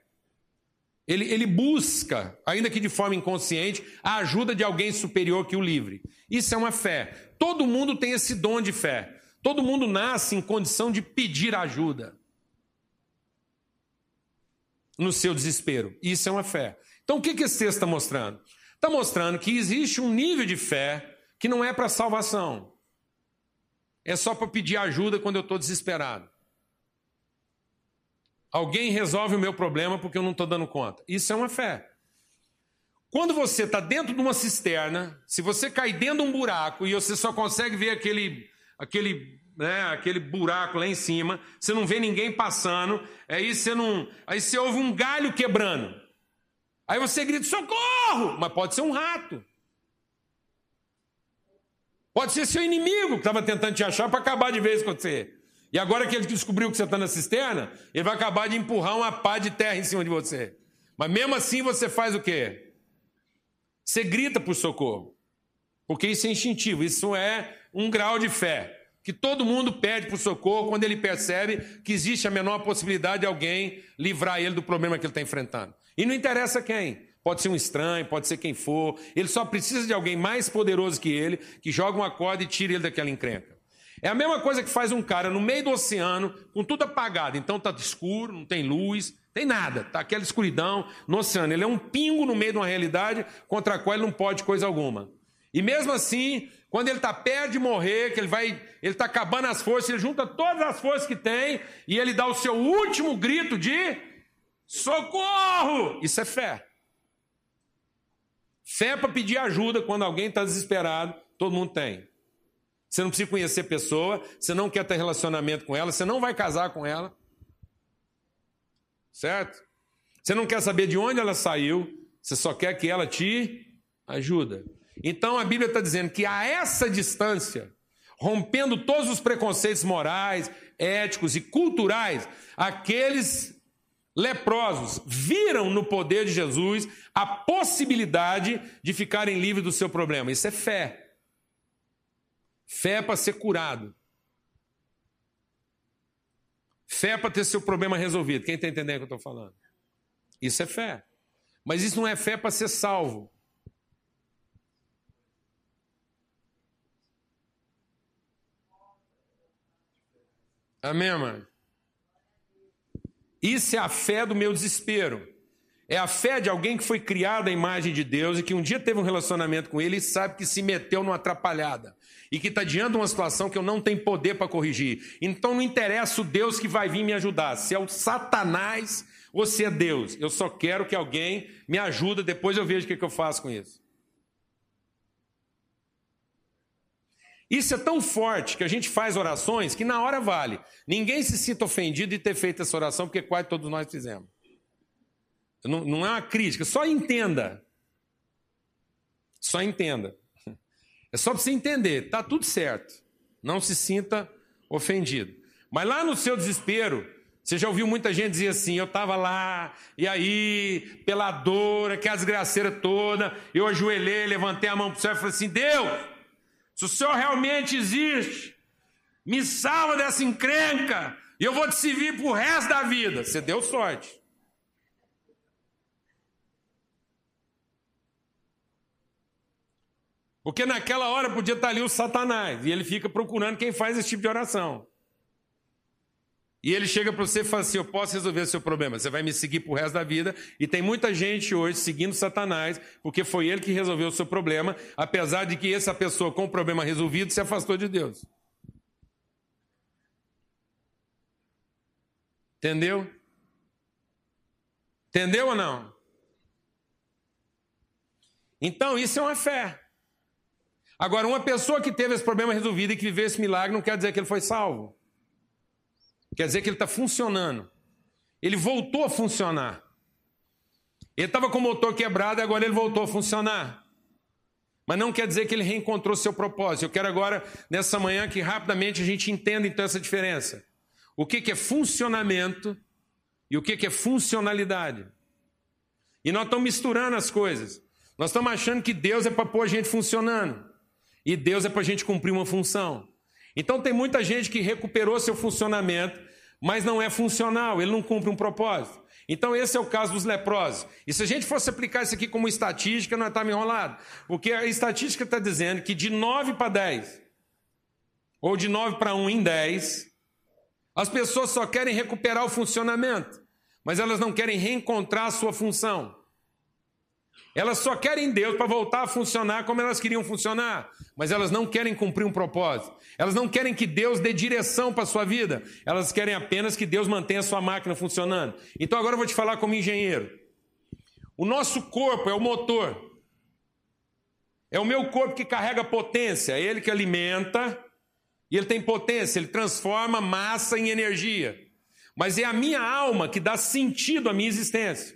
B: Ele, ele busca, ainda que de forma inconsciente, a ajuda de alguém superior que o livre. Isso é uma fé. Todo mundo tem esse dom de fé. Todo mundo nasce em condição de pedir ajuda no seu desespero. Isso é uma fé. Então, o que, que esse texto está mostrando? Está mostrando que existe um nível de fé que não é para salvação. É só para pedir ajuda quando eu estou desesperado. Alguém resolve o meu problema porque eu não estou dando conta. Isso é uma fé. Quando você está dentro de uma cisterna, se você cai dentro de um buraco e você só consegue ver aquele, aquele né, aquele buraco lá em cima, você não vê ninguém passando, aí você não, aí você ouve um galho quebrando. Aí você grita socorro, mas pode ser um rato. Pode ser seu inimigo que estava tentando te achar para acabar de vez com você. E agora que ele descobriu que você está na cisterna, ele vai acabar de empurrar uma pá de terra em cima de você. Mas mesmo assim você faz o quê? Você grita por socorro. Porque isso é instintivo, isso é um grau de fé que todo mundo pede por socorro quando ele percebe que existe a menor possibilidade de alguém livrar ele do problema que ele está enfrentando. E não interessa quem. Pode ser um estranho, pode ser quem for. Ele só precisa de alguém mais poderoso que ele, que joga uma corda e tira ele daquela encrenca. É a mesma coisa que faz um cara no meio do oceano, com tudo apagado. Então está escuro, não tem luz, tem nada. Está aquela escuridão no oceano. Ele é um pingo no meio de uma realidade contra a qual ele não pode coisa alguma. E mesmo assim, quando ele está perto de morrer, que ele vai, ele está acabando as forças, ele junta todas as forças que tem e ele dá o seu último grito de socorro. Isso é fé. Fé para pedir ajuda quando alguém está desesperado, todo mundo tem. Você não precisa conhecer pessoa, você não quer ter relacionamento com ela, você não vai casar com ela. Certo? Você não quer saber de onde ela saiu, você só quer que ela te ajuda. Então a Bíblia está dizendo que a essa distância, rompendo todos os preconceitos morais, éticos e culturais, aqueles leprosos viram no poder de Jesus a possibilidade de ficarem livres do seu problema. Isso é fé. Fé para ser curado. Fé para ter seu problema resolvido. Quem está entendendo o que eu estou falando? Isso é fé. Mas isso não é fé para ser salvo. Amém, mano? Isso é a fé do meu desespero. É a fé de alguém que foi criado à imagem de Deus e que um dia teve um relacionamento com Ele e sabe que se meteu numa atrapalhada. E que está diante de uma situação que eu não tenho poder para corrigir. Então não interessa o Deus que vai vir me ajudar. Se é o Satanás ou se é Deus. Eu só quero que alguém me ajude, depois eu vejo o que, que eu faço com isso. Isso é tão forte que a gente faz orações que na hora vale. Ninguém se sinta ofendido de ter feito essa oração, porque quase todos nós fizemos. Não, não é uma crítica, só entenda. Só entenda. É só para você entender, tá tudo certo. Não se sinta ofendido. Mas lá no seu desespero, você já ouviu muita gente dizer assim: eu estava lá, e aí, pela dor, aquela desgraceira toda, eu ajoelhei, levantei a mão para o céu e falei assim: Deus, se o Senhor realmente existe, me salva dessa encrenca e eu vou te servir pro resto da vida. Você deu sorte. Porque naquela hora podia estar ali o Satanás e ele fica procurando quem faz esse tipo de oração. E ele chega para você e fala assim: Eu posso resolver o seu problema. Você vai me seguir para o resto da vida. E tem muita gente hoje seguindo Satanás, porque foi ele que resolveu o seu problema, apesar de que essa pessoa com o problema resolvido se afastou de Deus. Entendeu? Entendeu ou não? Então, isso é uma fé. Agora, uma pessoa que teve esse problema resolvido e que viveu esse milagre não quer dizer que ele foi salvo. Quer dizer que ele está funcionando. Ele voltou a funcionar. Ele estava com o motor quebrado e agora ele voltou a funcionar. Mas não quer dizer que ele reencontrou seu propósito. Eu quero agora, nessa manhã, que rapidamente a gente entenda então essa diferença. O que, que é funcionamento e o que, que é funcionalidade. E nós estamos misturando as coisas. Nós estamos achando que Deus é para pôr a gente funcionando. E Deus é para a gente cumprir uma função. Então tem muita gente que recuperou seu funcionamento, mas não é funcional, ele não cumpre um propósito. Então esse é o caso dos leprosos. E se a gente fosse aplicar isso aqui como estatística, nós estamos enrolados. Porque a estatística está dizendo que de 9 para 10, ou de 9 para 1 em 10, as pessoas só querem recuperar o funcionamento, mas elas não querem reencontrar a sua função. Elas só querem Deus para voltar a funcionar como elas queriam funcionar, mas elas não querem cumprir um propósito. Elas não querem que Deus dê direção para a sua vida. Elas querem apenas que Deus mantenha a sua máquina funcionando. Então agora eu vou te falar como engenheiro. O nosso corpo é o motor. É o meu corpo que carrega potência, é ele que alimenta e ele tem potência, ele transforma massa em energia. Mas é a minha alma que dá sentido à minha existência.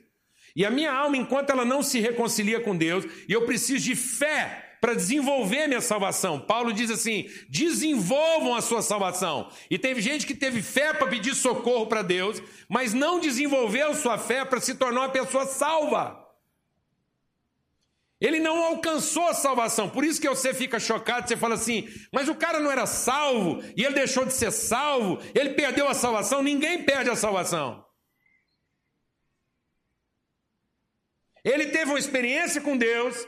B: E a minha alma, enquanto ela não se reconcilia com Deus, e eu preciso de fé para desenvolver minha salvação. Paulo diz assim: desenvolvam a sua salvação. E teve gente que teve fé para pedir socorro para Deus, mas não desenvolveu sua fé para se tornar uma pessoa salva. Ele não alcançou a salvação. Por isso que você fica chocado, você fala assim: mas o cara não era salvo e ele deixou de ser salvo, ele perdeu a salvação. Ninguém perde a salvação. Ele teve uma experiência com Deus,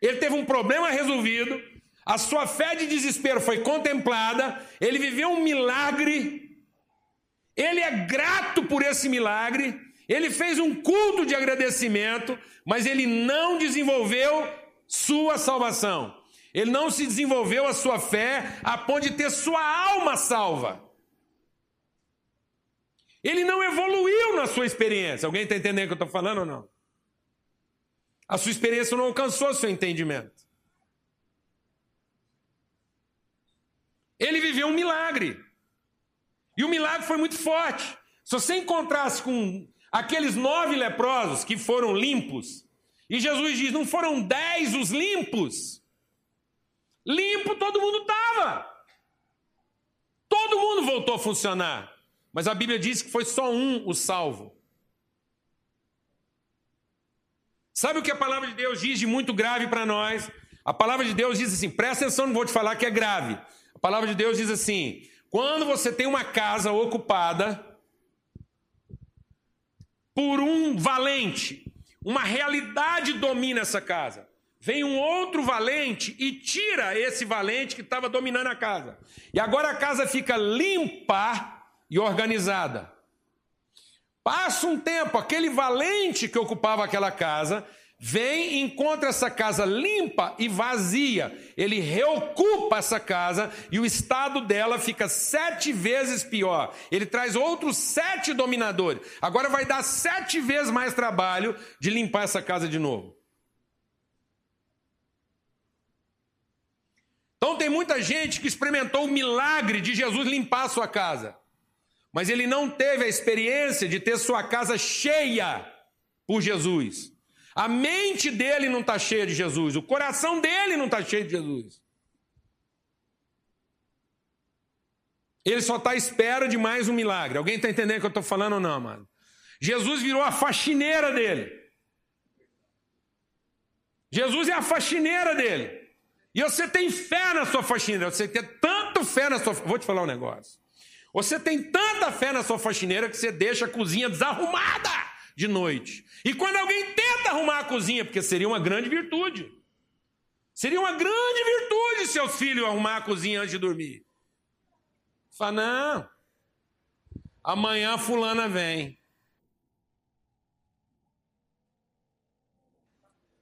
B: ele teve um problema resolvido, a sua fé de desespero foi contemplada, ele viveu um milagre, ele é grato por esse milagre, ele fez um culto de agradecimento, mas ele não desenvolveu sua salvação. Ele não se desenvolveu a sua fé a ponto de ter sua alma salva. Ele não evoluiu na sua experiência. Alguém está entendendo o que eu estou falando ou não? A sua experiência não alcançou o seu entendimento. Ele viveu um milagre. E o milagre foi muito forte. Se você encontrasse com aqueles nove leprosos que foram limpos, e Jesus diz: não foram dez os limpos. Limpo todo mundo estava. Todo mundo voltou a funcionar. Mas a Bíblia diz que foi só um o salvo. Sabe o que a palavra de Deus diz de muito grave para nós? A palavra de Deus diz assim: presta atenção, não vou te falar que é grave. A palavra de Deus diz assim: quando você tem uma casa ocupada por um valente, uma realidade domina essa casa. Vem um outro valente e tira esse valente que estava dominando a casa. E agora a casa fica limpa e organizada. Passa um tempo, aquele valente que ocupava aquela casa vem, encontra essa casa limpa e vazia. Ele reocupa essa casa e o estado dela fica sete vezes pior. Ele traz outros sete dominadores. Agora vai dar sete vezes mais trabalho de limpar essa casa de novo. Então tem muita gente que experimentou o milagre de Jesus limpar a sua casa, mas ele não teve a experiência de ter sua casa cheia por Jesus. A mente dele não está cheia de Jesus, o coração dele não está cheio de Jesus. Ele só está à espera de mais um milagre. Alguém está entendendo o que eu estou falando ou não, mano? Jesus virou a faxineira dele. Jesus é a faxineira dele. E você tem fé na sua faxineira, você tem tanto fé na sua. Vou te falar um negócio. Você tem tanta fé na sua faxineira que você deixa a cozinha desarrumada de noite. E quando alguém tenta arrumar a cozinha, porque seria uma grande virtude. Seria uma grande virtude seus filhos arrumar a cozinha antes de dormir. Fala, não. Amanhã fulana vem.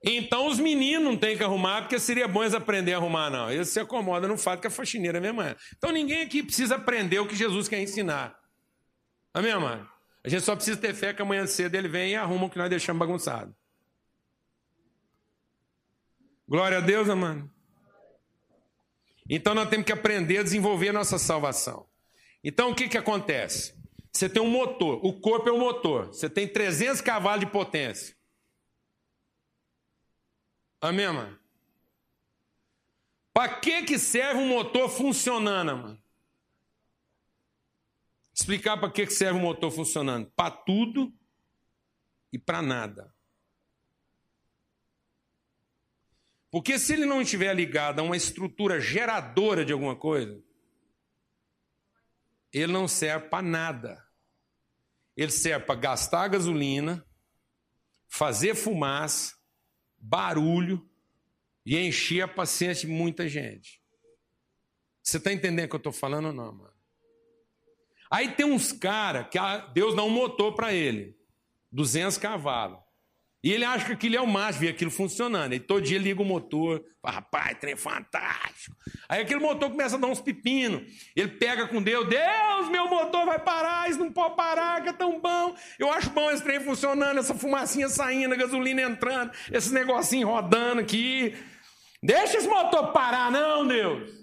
B: Então os meninos não têm que arrumar, porque seria bom eles aprender a arrumar, não. Eles se acomodam no fato que a faxineira é minha mãe. Então ninguém aqui precisa aprender o que Jesus quer ensinar. Amém, mãe? A gente só precisa ter fé que amanhã cedo ele vem e arruma o que nós deixamos bagunçado. Glória a Deus, amado. Então nós temos que aprender a desenvolver a nossa salvação. Então o que, que acontece? Você tem um motor, o corpo é um motor, você tem 300 cavalos de potência. Amém, mano? Para que, que serve um motor funcionando, mano? Explicar para que, que serve um motor funcionando? Para tudo e para nada. Porque se ele não estiver ligado a uma estrutura geradora de alguma coisa, ele não serve para nada. Ele serve para gastar gasolina, fazer fumaça, barulho e encher a paciência de muita gente. Você está entendendo o que eu estou falando ou não, mano? Aí tem uns caras que Deus dá um motor para ele, 200 cavalos. E ele acha que aquilo é o máximo, vê aquilo funcionando. E todo dia liga o motor, fala, rapaz, trem fantástico. Aí aquele motor começa a dar uns pepinos. Ele pega com Deus, Deus, meu motor vai parar, isso não pode parar, que é tão bom. Eu acho bom esse trem funcionando, essa fumacinha saindo, a gasolina entrando, esse negocinho rodando aqui. Deixa esse motor parar, não, Deus.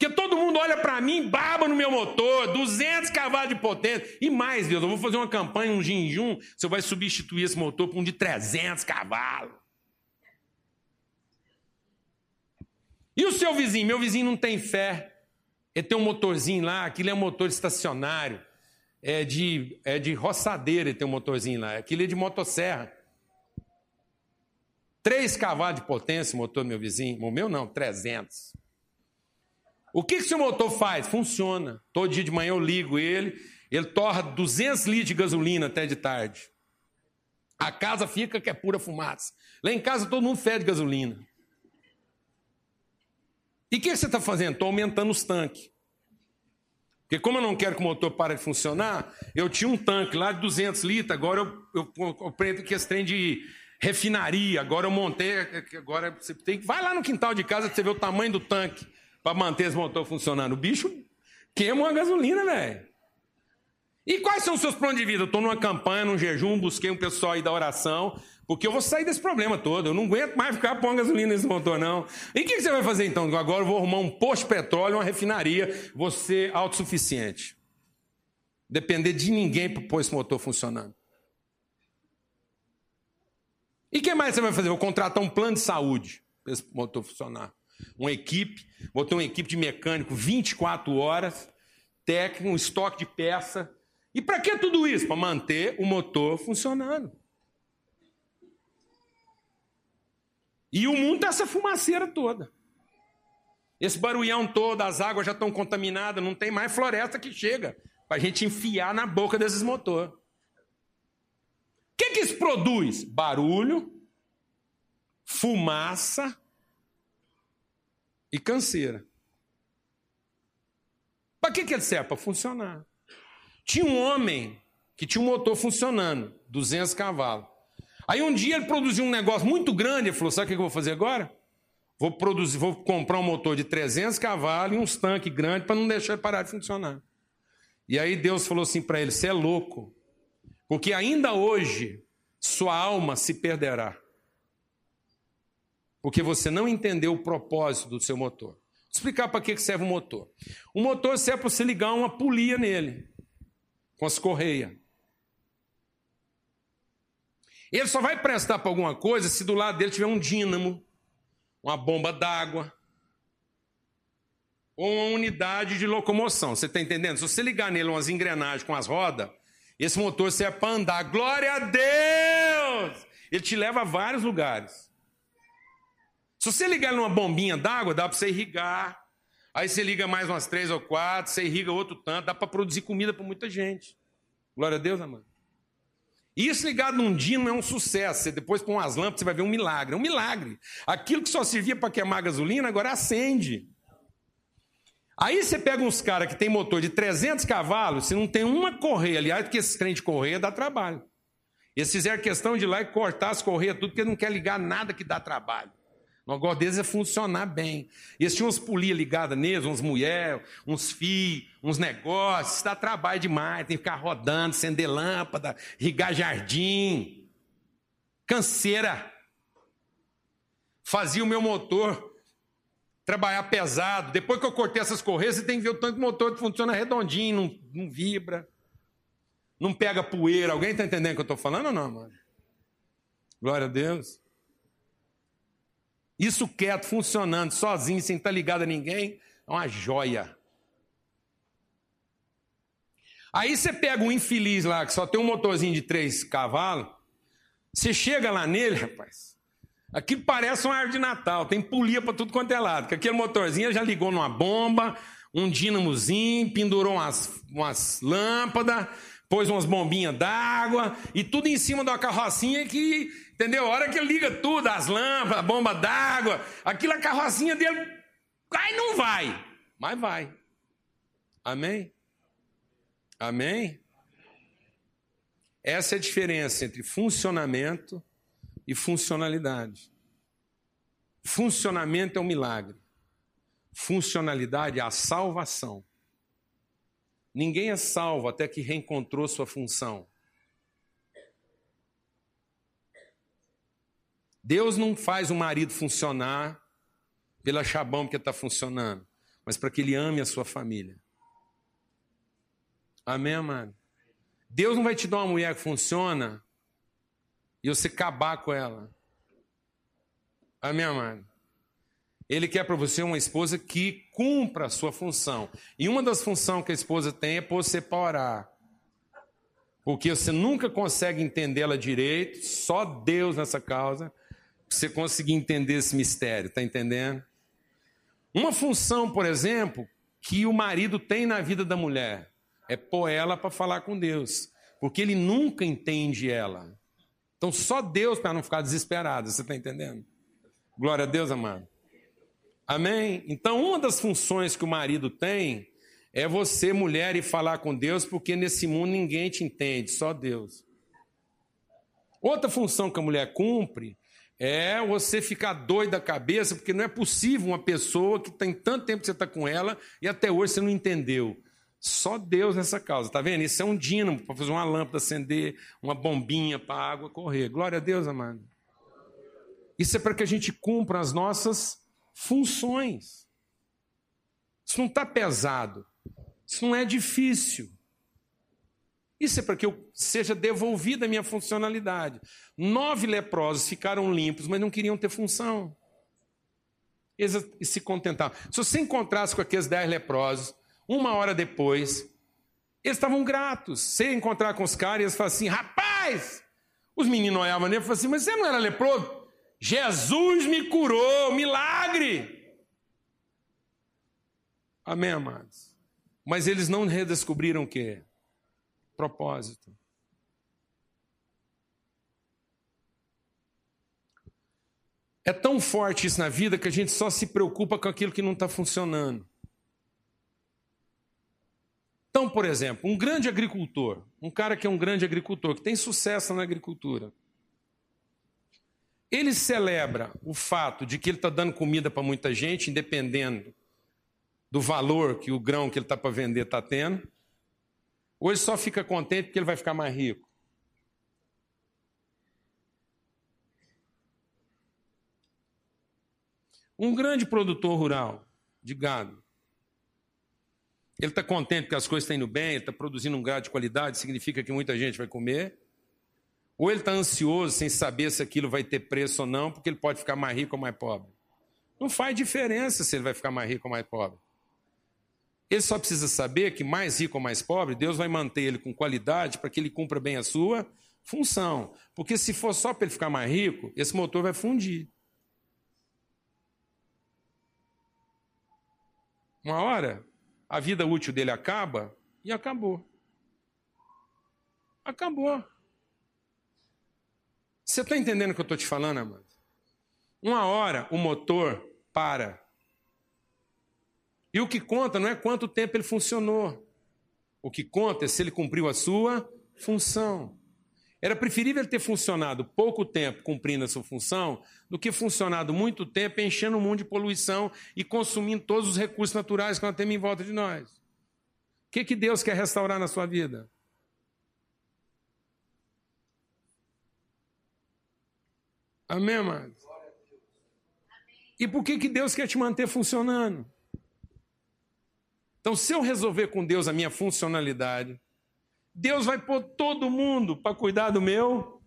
B: Porque todo mundo olha para mim, baba no meu motor, 200 cavalos de potência. E mais, Deus, eu vou fazer uma campanha, um jejum, você vai substituir esse motor por um de 300 cavalos. E o seu vizinho? Meu vizinho não tem fé. Ele tem um motorzinho lá, aquilo é um motor estacionário. É de, é de roçadeira, ele tem um motorzinho lá. Aquilo é de motosserra. Três cavalos de potência motor meu vizinho. O meu não, 300. O que, que seu motor faz? Funciona. Todo dia de manhã eu ligo ele, ele torra 200 litros de gasolina até de tarde. A casa fica que é pura fumaça. Lá em casa todo mundo fede gasolina. E o que, que você está fazendo? Estou aumentando os tanques. Porque como eu não quero que o motor pare de funcionar, eu tinha um tanque lá de 200 litros, agora eu, eu, eu, eu que esse trem de refinaria, agora eu montei, agora você tem vai lá no quintal de casa que você vê o tamanho do tanque para manter esse motor funcionando. O bicho queima uma gasolina, velho. E quais são os seus planos de vida? Eu estou numa campanha, num jejum, busquei um pessoal aí da oração, porque eu vou sair desse problema todo. Eu não aguento mais ficar pondo gasolina nesse motor, não. E o que, que, você vai fazer então? Agora eu vou arrumar um posto de petróleo, uma refinaria, vou ser autossuficiente. Depender de ninguém para pôr esse motor funcionando. E o que mais você vai fazer? Vou contratar um plano de saúde para esse motor funcionar uma equipe, ter uma equipe de mecânico 24 horas, técnico, estoque de peça. E para que tudo isso? Para manter o motor funcionando. E o mundo está essa fumaceira toda. Esse barulhão todo, as águas já estão contaminadas, não tem mais floresta que chega para a gente enfiar na boca desses motores. O que, que isso produz? Barulho, fumaça e canseira. Para que, que ele serve? Para funcionar. Tinha um homem que tinha um motor funcionando, 200 cavalos. Aí um dia ele produziu um negócio muito grande, ele falou: sabe o que eu vou fazer agora? Vou produzir, vou comprar um motor de 300 cavalos e uns tanques grandes para não deixar ele parar de funcionar. E aí Deus falou assim para ele: você é louco, porque ainda hoje sua alma se perderá. Porque você não entendeu o propósito do seu motor. Vou explicar para que serve o motor. O motor serve para você ligar uma polia nele, com as correias. Ele só vai prestar para alguma coisa se do lado dele tiver um dínamo, uma bomba d'água, ou uma unidade de locomoção. Você está entendendo? Se você ligar nele umas engrenagens com as rodas, esse motor serve para andar. Glória a Deus! Ele te leva a vários lugares. Se você ligar numa bombinha d'água, dá para você irrigar. Aí você liga mais umas três ou quatro, você irriga outro tanto, dá para produzir comida para muita gente. Glória a Deus, amado. Isso ligado num dino é um sucesso. Você depois põe umas lâmpadas, você vai ver um milagre. É um milagre. Aquilo que só servia para queimar gasolina, agora acende. Aí você pega uns caras que tem motor de 300 cavalos, se não tem uma correia, aliás, porque esse trem de correia dá trabalho. Eles fizeram questão de ir lá e cortar as correias, tudo, porque não quer ligar nada que dá trabalho. O negócio deles é funcionar bem. Eles tinham umas polias ligadas neles, umas mulheres, uns fios, uns negócios. Dá trabalho demais. Tem que ficar rodando, acender lâmpada, rigar jardim. Canseira. Fazia o meu motor trabalhar pesado. Depois que eu cortei essas correias, você tem que ver o tanto de motor que funciona redondinho, não, não vibra, não pega poeira. Alguém está entendendo o que eu estou falando ou não, mano? Glória a Deus. Isso quieto, funcionando, sozinho, sem estar ligado a ninguém, é uma joia. Aí você pega um infeliz lá, que só tem um motorzinho de três cavalos, você chega lá nele, rapaz, aquilo parece uma árvore de Natal, tem polia para tudo quanto é lado, que aquele motorzinho já ligou numa bomba, um dinamozinho, pendurou umas, umas lâmpadas, pôs umas bombinhas d'água, e tudo em cima de uma carrocinha que Entendeu? A hora que ele liga tudo, as lâmpadas, a bomba d'água, aquilo, a carrocinha dele, cai não vai, mas vai. Amém? Amém? Essa é a diferença entre funcionamento e funcionalidade. Funcionamento é um milagre. Funcionalidade é a salvação. Ninguém é salvo até que reencontrou sua função. Deus não faz o marido funcionar pela chabão porque está funcionando, mas para que ele ame a sua família. Amém, amado? Deus não vai te dar uma mulher que funciona e você acabar com ela. Amém, amado? Ele quer para você uma esposa que cumpra a sua função. E uma das funções que a esposa tem é para orar. Porque você nunca consegue entendê-la direito, só Deus nessa causa você conseguir entender esse mistério, está entendendo? Uma função, por exemplo, que o marido tem na vida da mulher é pôr ela para falar com Deus, porque ele nunca entende ela. Então, só Deus para não ficar desesperado, você está entendendo? Glória a Deus, amado. Amém? Então, uma das funções que o marido tem é você, mulher, e falar com Deus, porque nesse mundo ninguém te entende, só Deus. Outra função que a mulher cumpre é você ficar doido da cabeça, porque não é possível uma pessoa que tem tanto tempo que você está com ela e até hoje você não entendeu. Só Deus nessa causa, tá vendo? Isso é um dínamo para fazer uma lâmpada acender, uma bombinha para a água correr. Glória a Deus, amado. Isso é para que a gente cumpra as nossas funções. Isso não está pesado. Isso não é difícil. Isso é para que eu seja devolvida a minha funcionalidade. Nove leprosos ficaram limpos, mas não queriam ter função. Eles se contentavam. Se você encontrasse com aqueles dez leprosos, uma hora depois, eles estavam gratos. Você encontrar com os caras, eles falavam assim: rapaz! Os meninos olhavam nele e falavam assim: mas você não era leproso? Jesus me curou, milagre! Amém, amados? Mas eles não redescobriram o que? Propósito. É tão forte isso na vida que a gente só se preocupa com aquilo que não está funcionando. Então, por exemplo, um grande agricultor, um cara que é um grande agricultor, que tem sucesso na agricultura, ele celebra o fato de que ele está dando comida para muita gente, independendo do valor que o grão que ele está para vender está tendo, ele só fica contente porque ele vai ficar mais rico? Um grande produtor rural de gado, ele está contente que as coisas estão indo bem, ele está produzindo um grado de qualidade, significa que muita gente vai comer. Ou ele está ansioso sem saber se aquilo vai ter preço ou não, porque ele pode ficar mais rico ou mais pobre. Não faz diferença se ele vai ficar mais rico ou mais pobre. Ele só precisa saber que mais rico ou mais pobre, Deus vai manter ele com qualidade para que ele cumpra bem a sua função. Porque se for só para ele ficar mais rico, esse motor vai fundir. Uma hora, a vida útil dele acaba e acabou. Acabou. Você está entendendo o que eu estou te falando, amado? Uma hora o motor para. E o que conta não é quanto tempo ele funcionou. O que conta é se ele cumpriu a sua função. Era preferível ele ter funcionado pouco tempo cumprindo a sua função do que funcionado muito tempo enchendo o mundo de poluição e consumindo todos os recursos naturais que nós temos em volta de nós. O que, que Deus quer restaurar na sua vida? Amém, amados? E por que, que Deus quer te manter funcionando? Então, se eu resolver com Deus a minha funcionalidade, Deus vai pôr todo mundo para cuidar do meu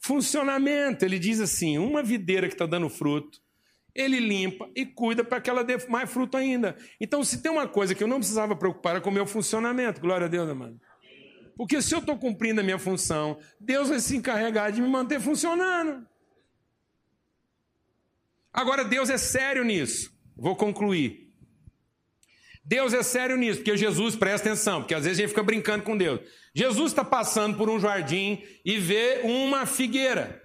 B: funcionamento. Ele diz assim: uma videira que está dando fruto, ele limpa e cuida para que ela dê mais fruto ainda. Então, se tem uma coisa que eu não precisava preocupar é com o meu funcionamento, glória a Deus, amado. Porque se eu estou cumprindo a minha função, Deus vai se encarregar de me manter funcionando. Agora, Deus é sério nisso. Vou concluir. Deus é sério nisso, porque Jesus, presta atenção, porque às vezes a gente fica brincando com Deus. Jesus está passando por um jardim e vê uma figueira.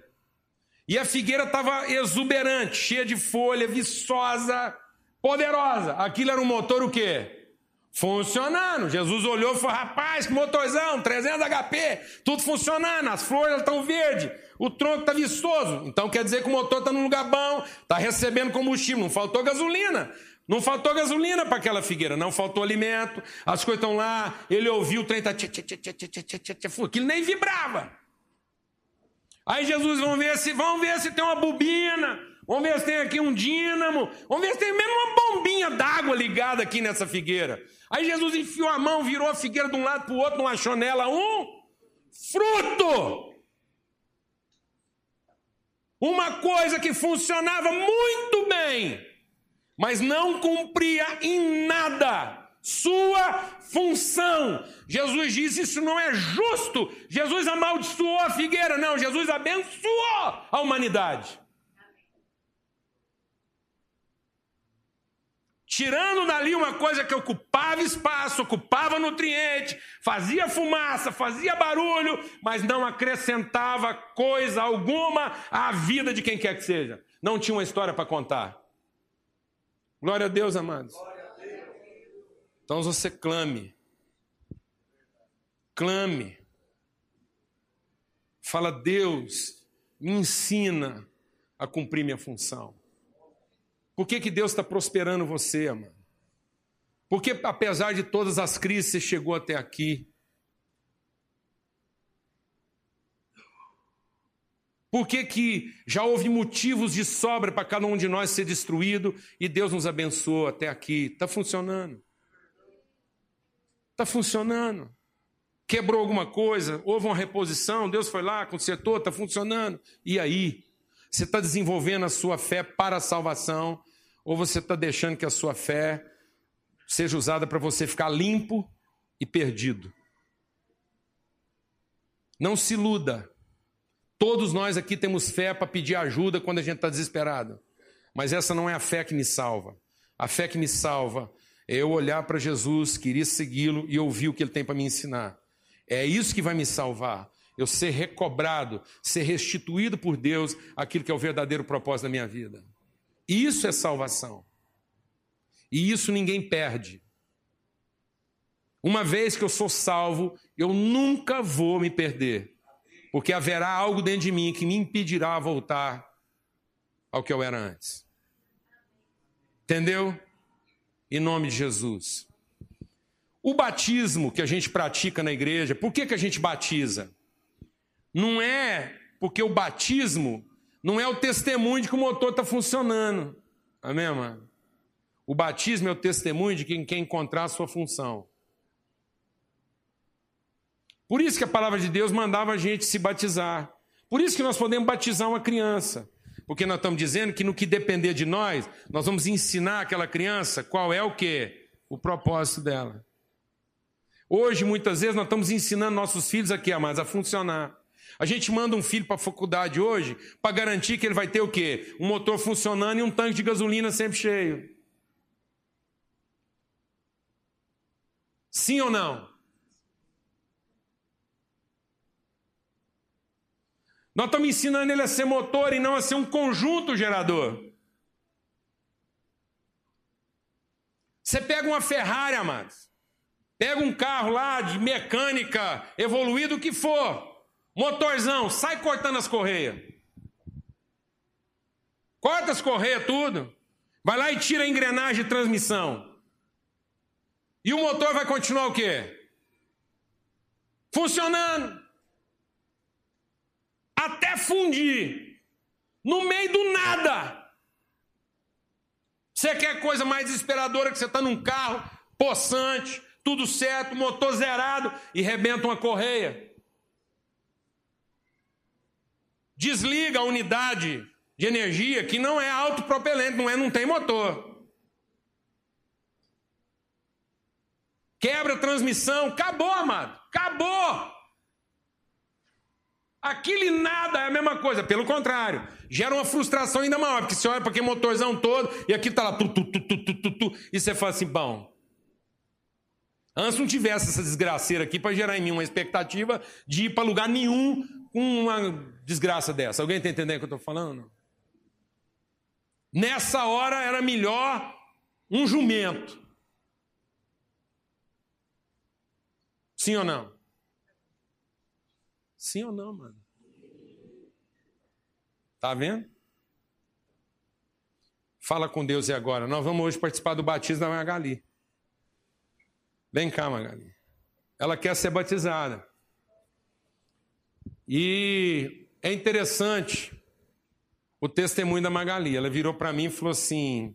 B: E a figueira estava exuberante, cheia de folha, viçosa, poderosa. Aquilo era um motor o quê? Funcionando. Jesus olhou e falou: rapaz, que motorzão, 300 HP, tudo funcionando, as flores estão verdes, o tronco está viçoso. Então quer dizer que o motor está num lugar bom, está recebendo combustível, não faltou gasolina. Não faltou gasolina para aquela figueira, não faltou alimento, as coisas estão lá, ele ouviu o trem, tá, aquilo nem vibrava. Aí Jesus, vamos ver se, vamos ver se tem uma bobina, vamos ver se tem aqui um dínamo, vamos ver se tem mesmo uma bombinha d'água ligada aqui nessa figueira. Aí Jesus enfiou a mão, virou a figueira de um lado para o outro, não achou nela um fruto. Uma coisa que funcionava muito bem mas não cumpria em nada sua função. Jesus disse: Isso não é justo. Jesus amaldiçoou a figueira. Não, Jesus abençoou a humanidade. Tirando dali uma coisa que ocupava espaço, ocupava nutriente, fazia fumaça, fazia barulho, mas não acrescentava coisa alguma à vida de quem quer que seja. Não tinha uma história para contar. Glória a Deus, amados. Então você clame. Clame. Fala, Deus, me ensina a cumprir minha função. Por que, que Deus está prosperando você, amado? Porque apesar de todas as crises, você chegou até aqui. Por que, que já houve motivos de sobra para cada um de nós ser destruído e Deus nos abençoou até aqui? Está funcionando. Está funcionando. Quebrou alguma coisa, houve uma reposição, Deus foi lá, consertou, está funcionando. E aí? Você está desenvolvendo a sua fé para a salvação ou você está deixando que a sua fé seja usada para você ficar limpo e perdido? Não se iluda. Todos nós aqui temos fé para pedir ajuda quando a gente está desesperado. Mas essa não é a fé que me salva. A fé que me salva é eu olhar para Jesus, querer segui-lo e ouvir o que ele tem para me ensinar. É isso que vai me salvar. Eu ser recobrado, ser restituído por Deus aquilo que é o verdadeiro propósito da minha vida. Isso é salvação. E isso ninguém perde. Uma vez que eu sou salvo, eu nunca vou me perder, porque haverá algo dentro de mim que me impedirá voltar ao que eu era antes. Entendeu? Em nome de Jesus. O batismo que a gente pratica na igreja, por que, que a gente batiza? Não é porque o batismo não é o testemunho de que o motor está funcionando. Amém, mano? O batismo é o testemunho de quem quer encontrar a sua função. Por isso que a palavra de Deus mandava a gente se batizar. Por isso que nós podemos batizar uma criança. Porque nós estamos dizendo que no que depender de nós, nós vamos ensinar aquela criança qual é o que? O propósito dela. Hoje, muitas vezes, nós estamos ensinando nossos filhos aqui, amados, a funcionar. A gente manda um filho para a faculdade hoje para garantir que ele vai ter o quê? Um motor funcionando e um tanque de gasolina sempre cheio. Sim ou não? Nós estamos ensinando ele a ser motor e não a ser um conjunto gerador. Você pega uma Ferrari, amados. Pega um carro lá de mecânica, evoluído que for. Motorzão, sai cortando as correias. Corta as correias tudo. Vai lá e tira a engrenagem de transmissão. E o motor vai continuar o quê? Funcionando. Até fundir. No meio do nada. Você quer coisa mais desesperadora que você está num carro, possante, tudo certo, motor zerado e rebenta uma correia. desliga a unidade de energia que não é autopropelente, não é, não tem motor. Quebra a transmissão, acabou, amado, acabou. Aquele nada é a mesma coisa, pelo contrário, gera uma frustração ainda maior, porque você olha para aquele motorzão todo e aqui está lá, tu, tu, tu, tu, tu, tu, e você fala assim, bom, antes não tivesse essa desgraceira aqui para gerar em mim uma expectativa de ir para lugar nenhum com uma desgraça dessa. Alguém está entendendo o que eu estou falando? Nessa hora era melhor um jumento. Sim ou não? Sim ou não, mano? Tá vendo? Fala com Deus e agora. Nós vamos hoje participar do batismo da Magali. Vem cá, Magali. Ela quer ser batizada. E é interessante o testemunho da Magali. Ela virou para mim e falou assim: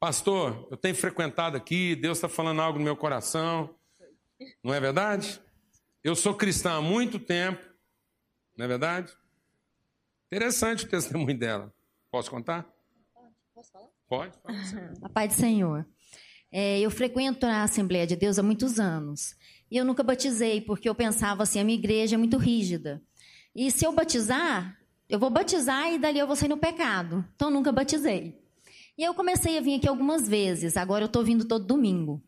B: Pastor, eu tenho frequentado aqui, Deus está falando algo no meu coração. Não é verdade? Eu sou cristã há muito tempo, não é verdade? Interessante o testemunho dela. Posso contar?
D: Pode, posso falar?
B: Pode.
D: A paz do Senhor. É, eu frequento a Assembleia de Deus há muitos anos. E eu nunca batizei, porque eu pensava assim, a minha igreja é muito rígida. E se eu batizar, eu vou batizar e dali eu vou sair no pecado. Então, eu nunca batizei. E eu comecei a vir aqui algumas vezes, agora eu estou vindo todo domingo.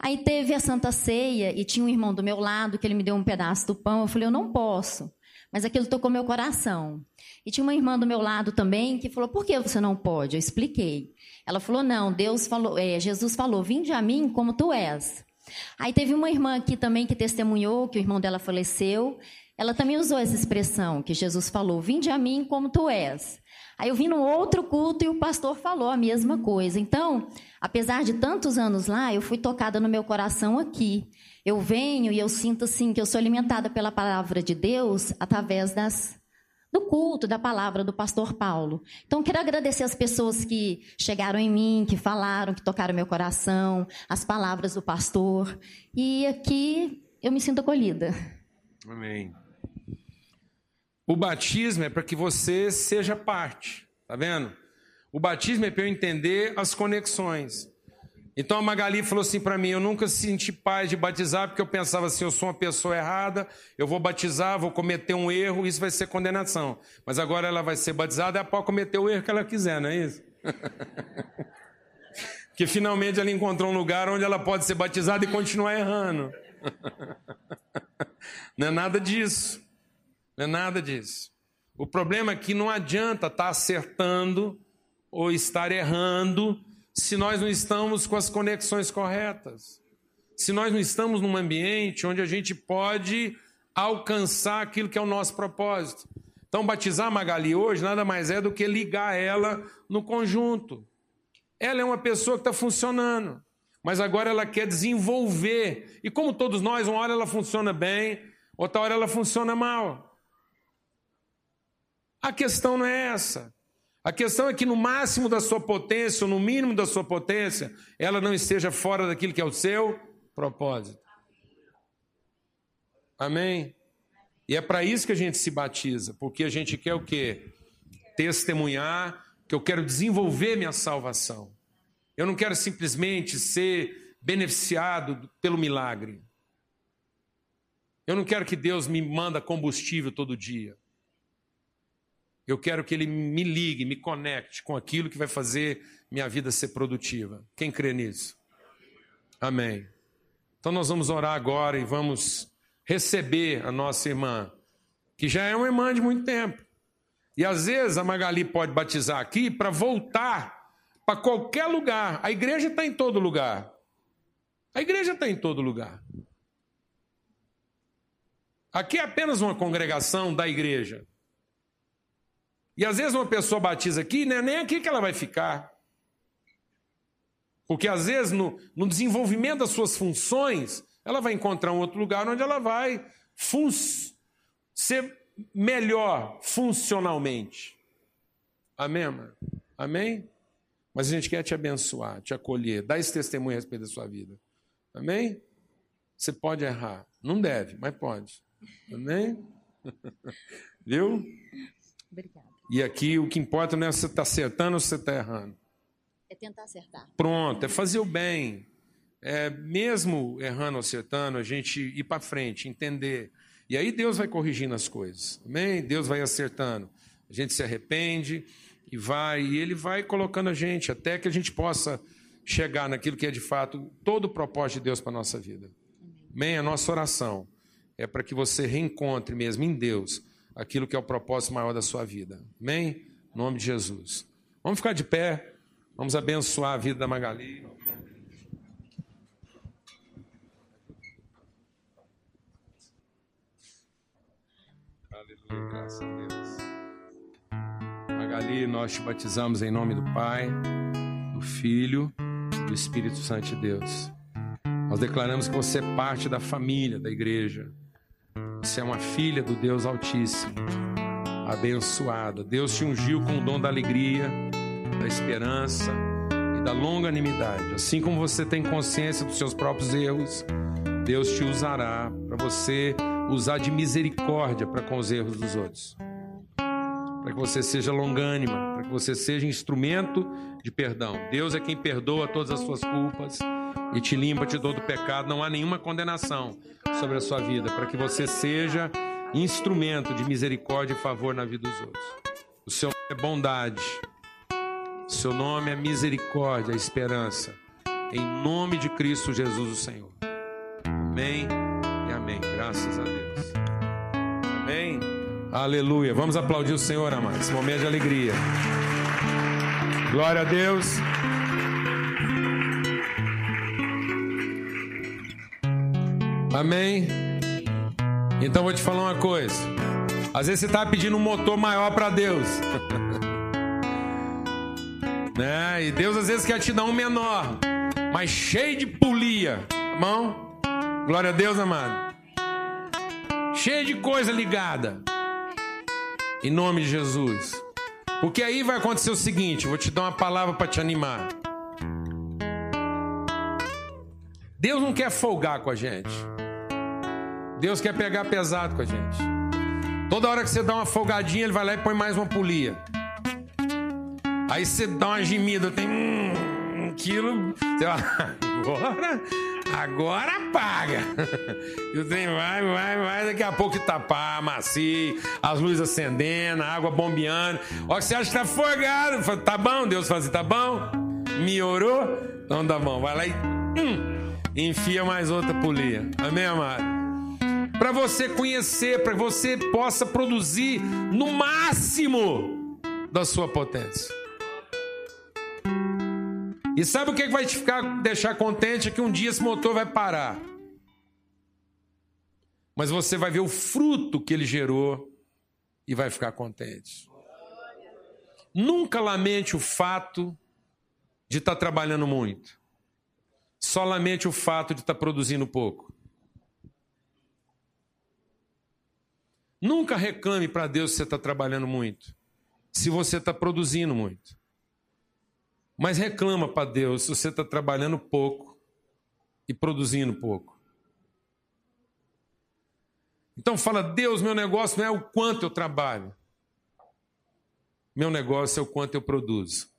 D: Aí teve a Santa Ceia e tinha um irmão do meu lado que ele me deu um pedaço do pão. Eu falei, eu não posso. Mas aquilo tocou meu coração. E tinha uma irmã do meu lado também que falou, por que você não pode? Eu expliquei. Ela falou, não, Deus falou, é, Jesus falou, vinde a mim como tu és. Aí teve uma irmã aqui também que testemunhou que o irmão dela faleceu. Ela também usou essa expressão que Jesus falou: Vinde a mim como tu és. Aí eu vim no outro culto e o pastor falou a mesma coisa. Então, apesar de tantos anos lá, eu fui tocada no meu coração aqui. Eu venho e eu sinto assim que eu sou alimentada pela palavra de Deus através das do culto, da palavra do pastor Paulo. Então, quero agradecer as pessoas que chegaram em mim, que falaram, que tocaram meu coração, as palavras do pastor. E aqui eu me sinto acolhida.
B: Amém. O batismo é para que você seja parte, tá vendo? O batismo é para eu entender as conexões. Então a Magali falou assim para mim: eu nunca senti paz de batizar, porque eu pensava assim: eu sou uma pessoa errada, eu vou batizar, vou cometer um erro, isso vai ser condenação. Mas agora ela vai ser batizada, ela pode cometer o erro que ela quiser, não é isso? que finalmente ela encontrou um lugar onde ela pode ser batizada e continuar errando. não é nada disso. Não é nada disso. O problema é que não adianta estar tá acertando ou estar errando se nós não estamos com as conexões corretas. se nós não estamos num ambiente onde a gente pode alcançar aquilo que é o nosso propósito. Então, batizar Magali hoje nada mais é do que ligar ela no conjunto. Ela é uma pessoa que está funcionando, mas agora ela quer desenvolver. E como todos nós, uma hora ela funciona bem, outra hora ela funciona mal. A questão não é essa. A questão é que no máximo da sua potência, ou no mínimo da sua potência, ela não esteja fora daquilo que é o seu propósito. Amém? E é para isso que a gente se batiza, porque a gente quer o quê? Testemunhar que eu quero desenvolver minha salvação. Eu não quero simplesmente ser beneficiado pelo milagre. Eu não quero que Deus me manda combustível todo dia. Eu quero que Ele me ligue, me conecte com aquilo que vai fazer minha vida ser produtiva. Quem crê nisso? Amém. Então nós vamos orar agora e vamos receber a nossa irmã, que já é uma irmã de muito tempo. E às vezes a Magali pode batizar aqui para voltar para qualquer lugar. A igreja está em todo lugar. A igreja está em todo lugar. Aqui é apenas uma congregação da igreja. E às vezes uma pessoa batiza aqui, não é nem aqui que ela vai ficar. Porque às vezes no, no desenvolvimento das suas funções, ela vai encontrar um outro lugar onde ela vai ser melhor funcionalmente. Amém, amor? Amém? Mas a gente quer te abençoar, te acolher, dar esse testemunho a respeito da sua vida. Amém? Você pode errar. Não deve, mas pode. Amém? Viu?
D: Obrigada.
B: E aqui o que importa não é se você está acertando ou se você está errando.
D: É tentar acertar.
B: Pronto, é fazer o bem é, mesmo errando ou acertando, a gente ir para frente, entender. E aí Deus vai corrigindo as coisas, amém? Deus vai acertando. A gente se arrepende e vai, e Ele vai colocando a gente até que a gente possa chegar naquilo que é de fato todo o propósito de Deus para a nossa vida. Amém? A nossa oração é para que você reencontre mesmo em Deus aquilo que é o propósito maior da sua vida. Amém? Em nome de Jesus. Vamos ficar de pé, vamos abençoar a vida da Magali. Graças a Deus. Magali, nós te batizamos em nome do Pai, do Filho do Espírito Santo de Deus. Nós declaramos que você é parte da família da igreja. Você é uma filha do Deus Altíssimo, abençoada. Deus te ungiu com o dom da alegria, da esperança e da longanimidade. Assim como você tem consciência dos seus próprios erros, Deus te usará para você usar de misericórdia para com os erros dos outros. Para que você seja longânima, para que você seja instrumento de perdão. Deus é quem perdoa todas as suas culpas e te limpa de todo pecado. Não há nenhuma condenação sobre a sua vida, para que você seja instrumento de misericórdia e favor na vida dos outros. O seu nome é bondade, o seu nome é misericórdia, esperança. Em nome de Cristo Jesus, o Senhor. Amém. Amém. Graças a Deus. Amém. Aleluia. Vamos aplaudir o Senhor, amados. Momento de alegria. Glória a Deus. Amém. Então vou te falar uma coisa. Às vezes você está pedindo um motor maior para Deus. né? E Deus às vezes quer te dar um menor, mas cheio de polia. Mão. Glória a Deus, amado cheia de coisa ligada. Em nome de Jesus. Porque aí vai acontecer o seguinte: vou te dar uma palavra para te animar. Deus não quer folgar com a gente. Deus quer pegar pesado com a gente. Toda hora que você dá uma folgadinha, ele vai lá e põe mais uma polia. Aí você dá uma gemida, tem hum, um quilo. Você fala, agora Agora paga. E o trem vai, vai, vai. Daqui a pouco tapar, macio, as luzes acendendo, a água bombeando. Ó, você acha que tá folgado. Tá bom, Deus fala assim, tá bom? Melhorou? Então tá bom. Vai lá e hum, enfia mais outra polia. Amém, amado? Para você conhecer, para que você possa produzir no máximo da sua potência. E sabe o que vai te ficar, deixar contente? É que um dia esse motor vai parar. Mas você vai ver o fruto que ele gerou e vai ficar contente. Nunca lamente o fato de estar tá trabalhando muito. Só lamente o fato de estar tá produzindo pouco. Nunca reclame para Deus se você está trabalhando muito, se você está produzindo muito. Mas reclama para Deus se você está trabalhando pouco e produzindo pouco. Então fala, Deus, meu negócio não é o quanto eu trabalho. Meu negócio é o quanto eu produzo.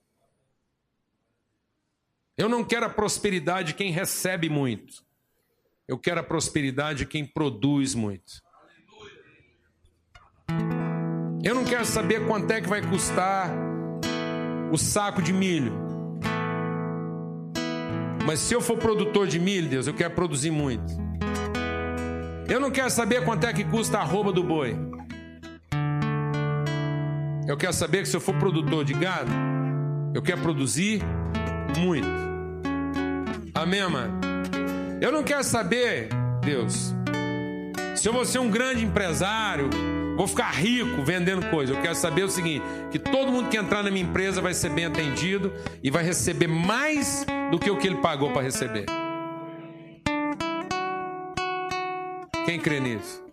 B: Eu não quero a prosperidade de quem recebe muito. Eu quero a prosperidade de quem produz muito. Eu não quero saber quanto é que vai custar o saco de milho. Mas se eu for produtor de milho, Deus, eu quero produzir muito. Eu não quero saber quanto é que custa a arroba do boi. Eu quero saber que se eu for produtor de gado, eu quero produzir muito. Amém, mano? Eu não quero saber, Deus, se eu vou ser um grande empresário, vou ficar rico vendendo coisa. Eu quero saber o seguinte: que todo mundo que entrar na minha empresa vai ser bem atendido e vai receber mais do que o que ele pagou para receber. Quem crê nisso?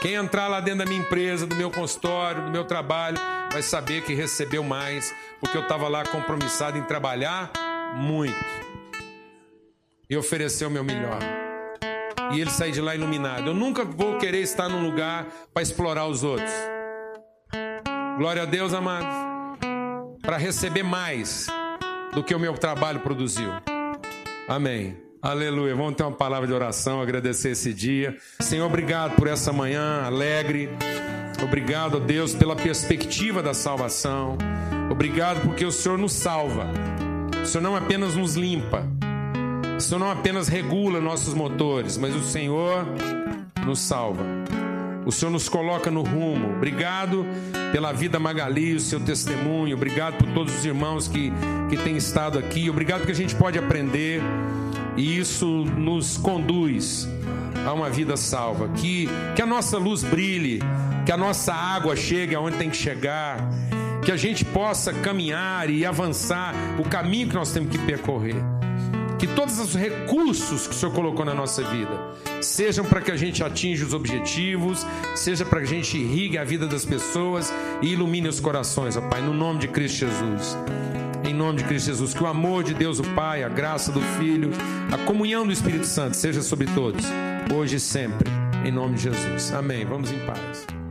B: Quem entrar lá dentro da minha empresa, do meu consultório, do meu trabalho, vai saber que recebeu mais, porque eu estava lá compromissado em trabalhar muito e oferecer o meu melhor. E ele sair de lá iluminado. Eu nunca vou querer estar num lugar para explorar os outros. Glória a Deus, amados. Para receber mais do que o meu trabalho produziu. Amém. Aleluia. Vamos ter uma palavra de oração, agradecer esse dia. Senhor, obrigado por essa manhã alegre. Obrigado, Deus, pela perspectiva da salvação. Obrigado porque o Senhor nos salva. O Senhor não apenas nos limpa, Senhor não apenas regula nossos motores, mas o Senhor nos salva. O Senhor nos coloca no rumo. Obrigado pela vida Magali, o seu testemunho. Obrigado por todos os irmãos que, que têm estado aqui. Obrigado que a gente pode aprender e isso nos conduz a uma vida salva. Que, que a nossa luz brilhe, que a nossa água chegue aonde tem que chegar que a gente possa caminhar e avançar o caminho que nós temos que percorrer. Que todos os recursos que o Senhor colocou na nossa vida sejam para que a gente atinja os objetivos, seja para que a gente irrigue a vida das pessoas e ilumine os corações, ó Pai, no nome de Cristo Jesus. Em nome de Cristo Jesus, que o amor de Deus, o Pai, a graça do Filho, a comunhão do Espírito Santo seja sobre todos, hoje e sempre, em nome de Jesus. Amém. Vamos em paz.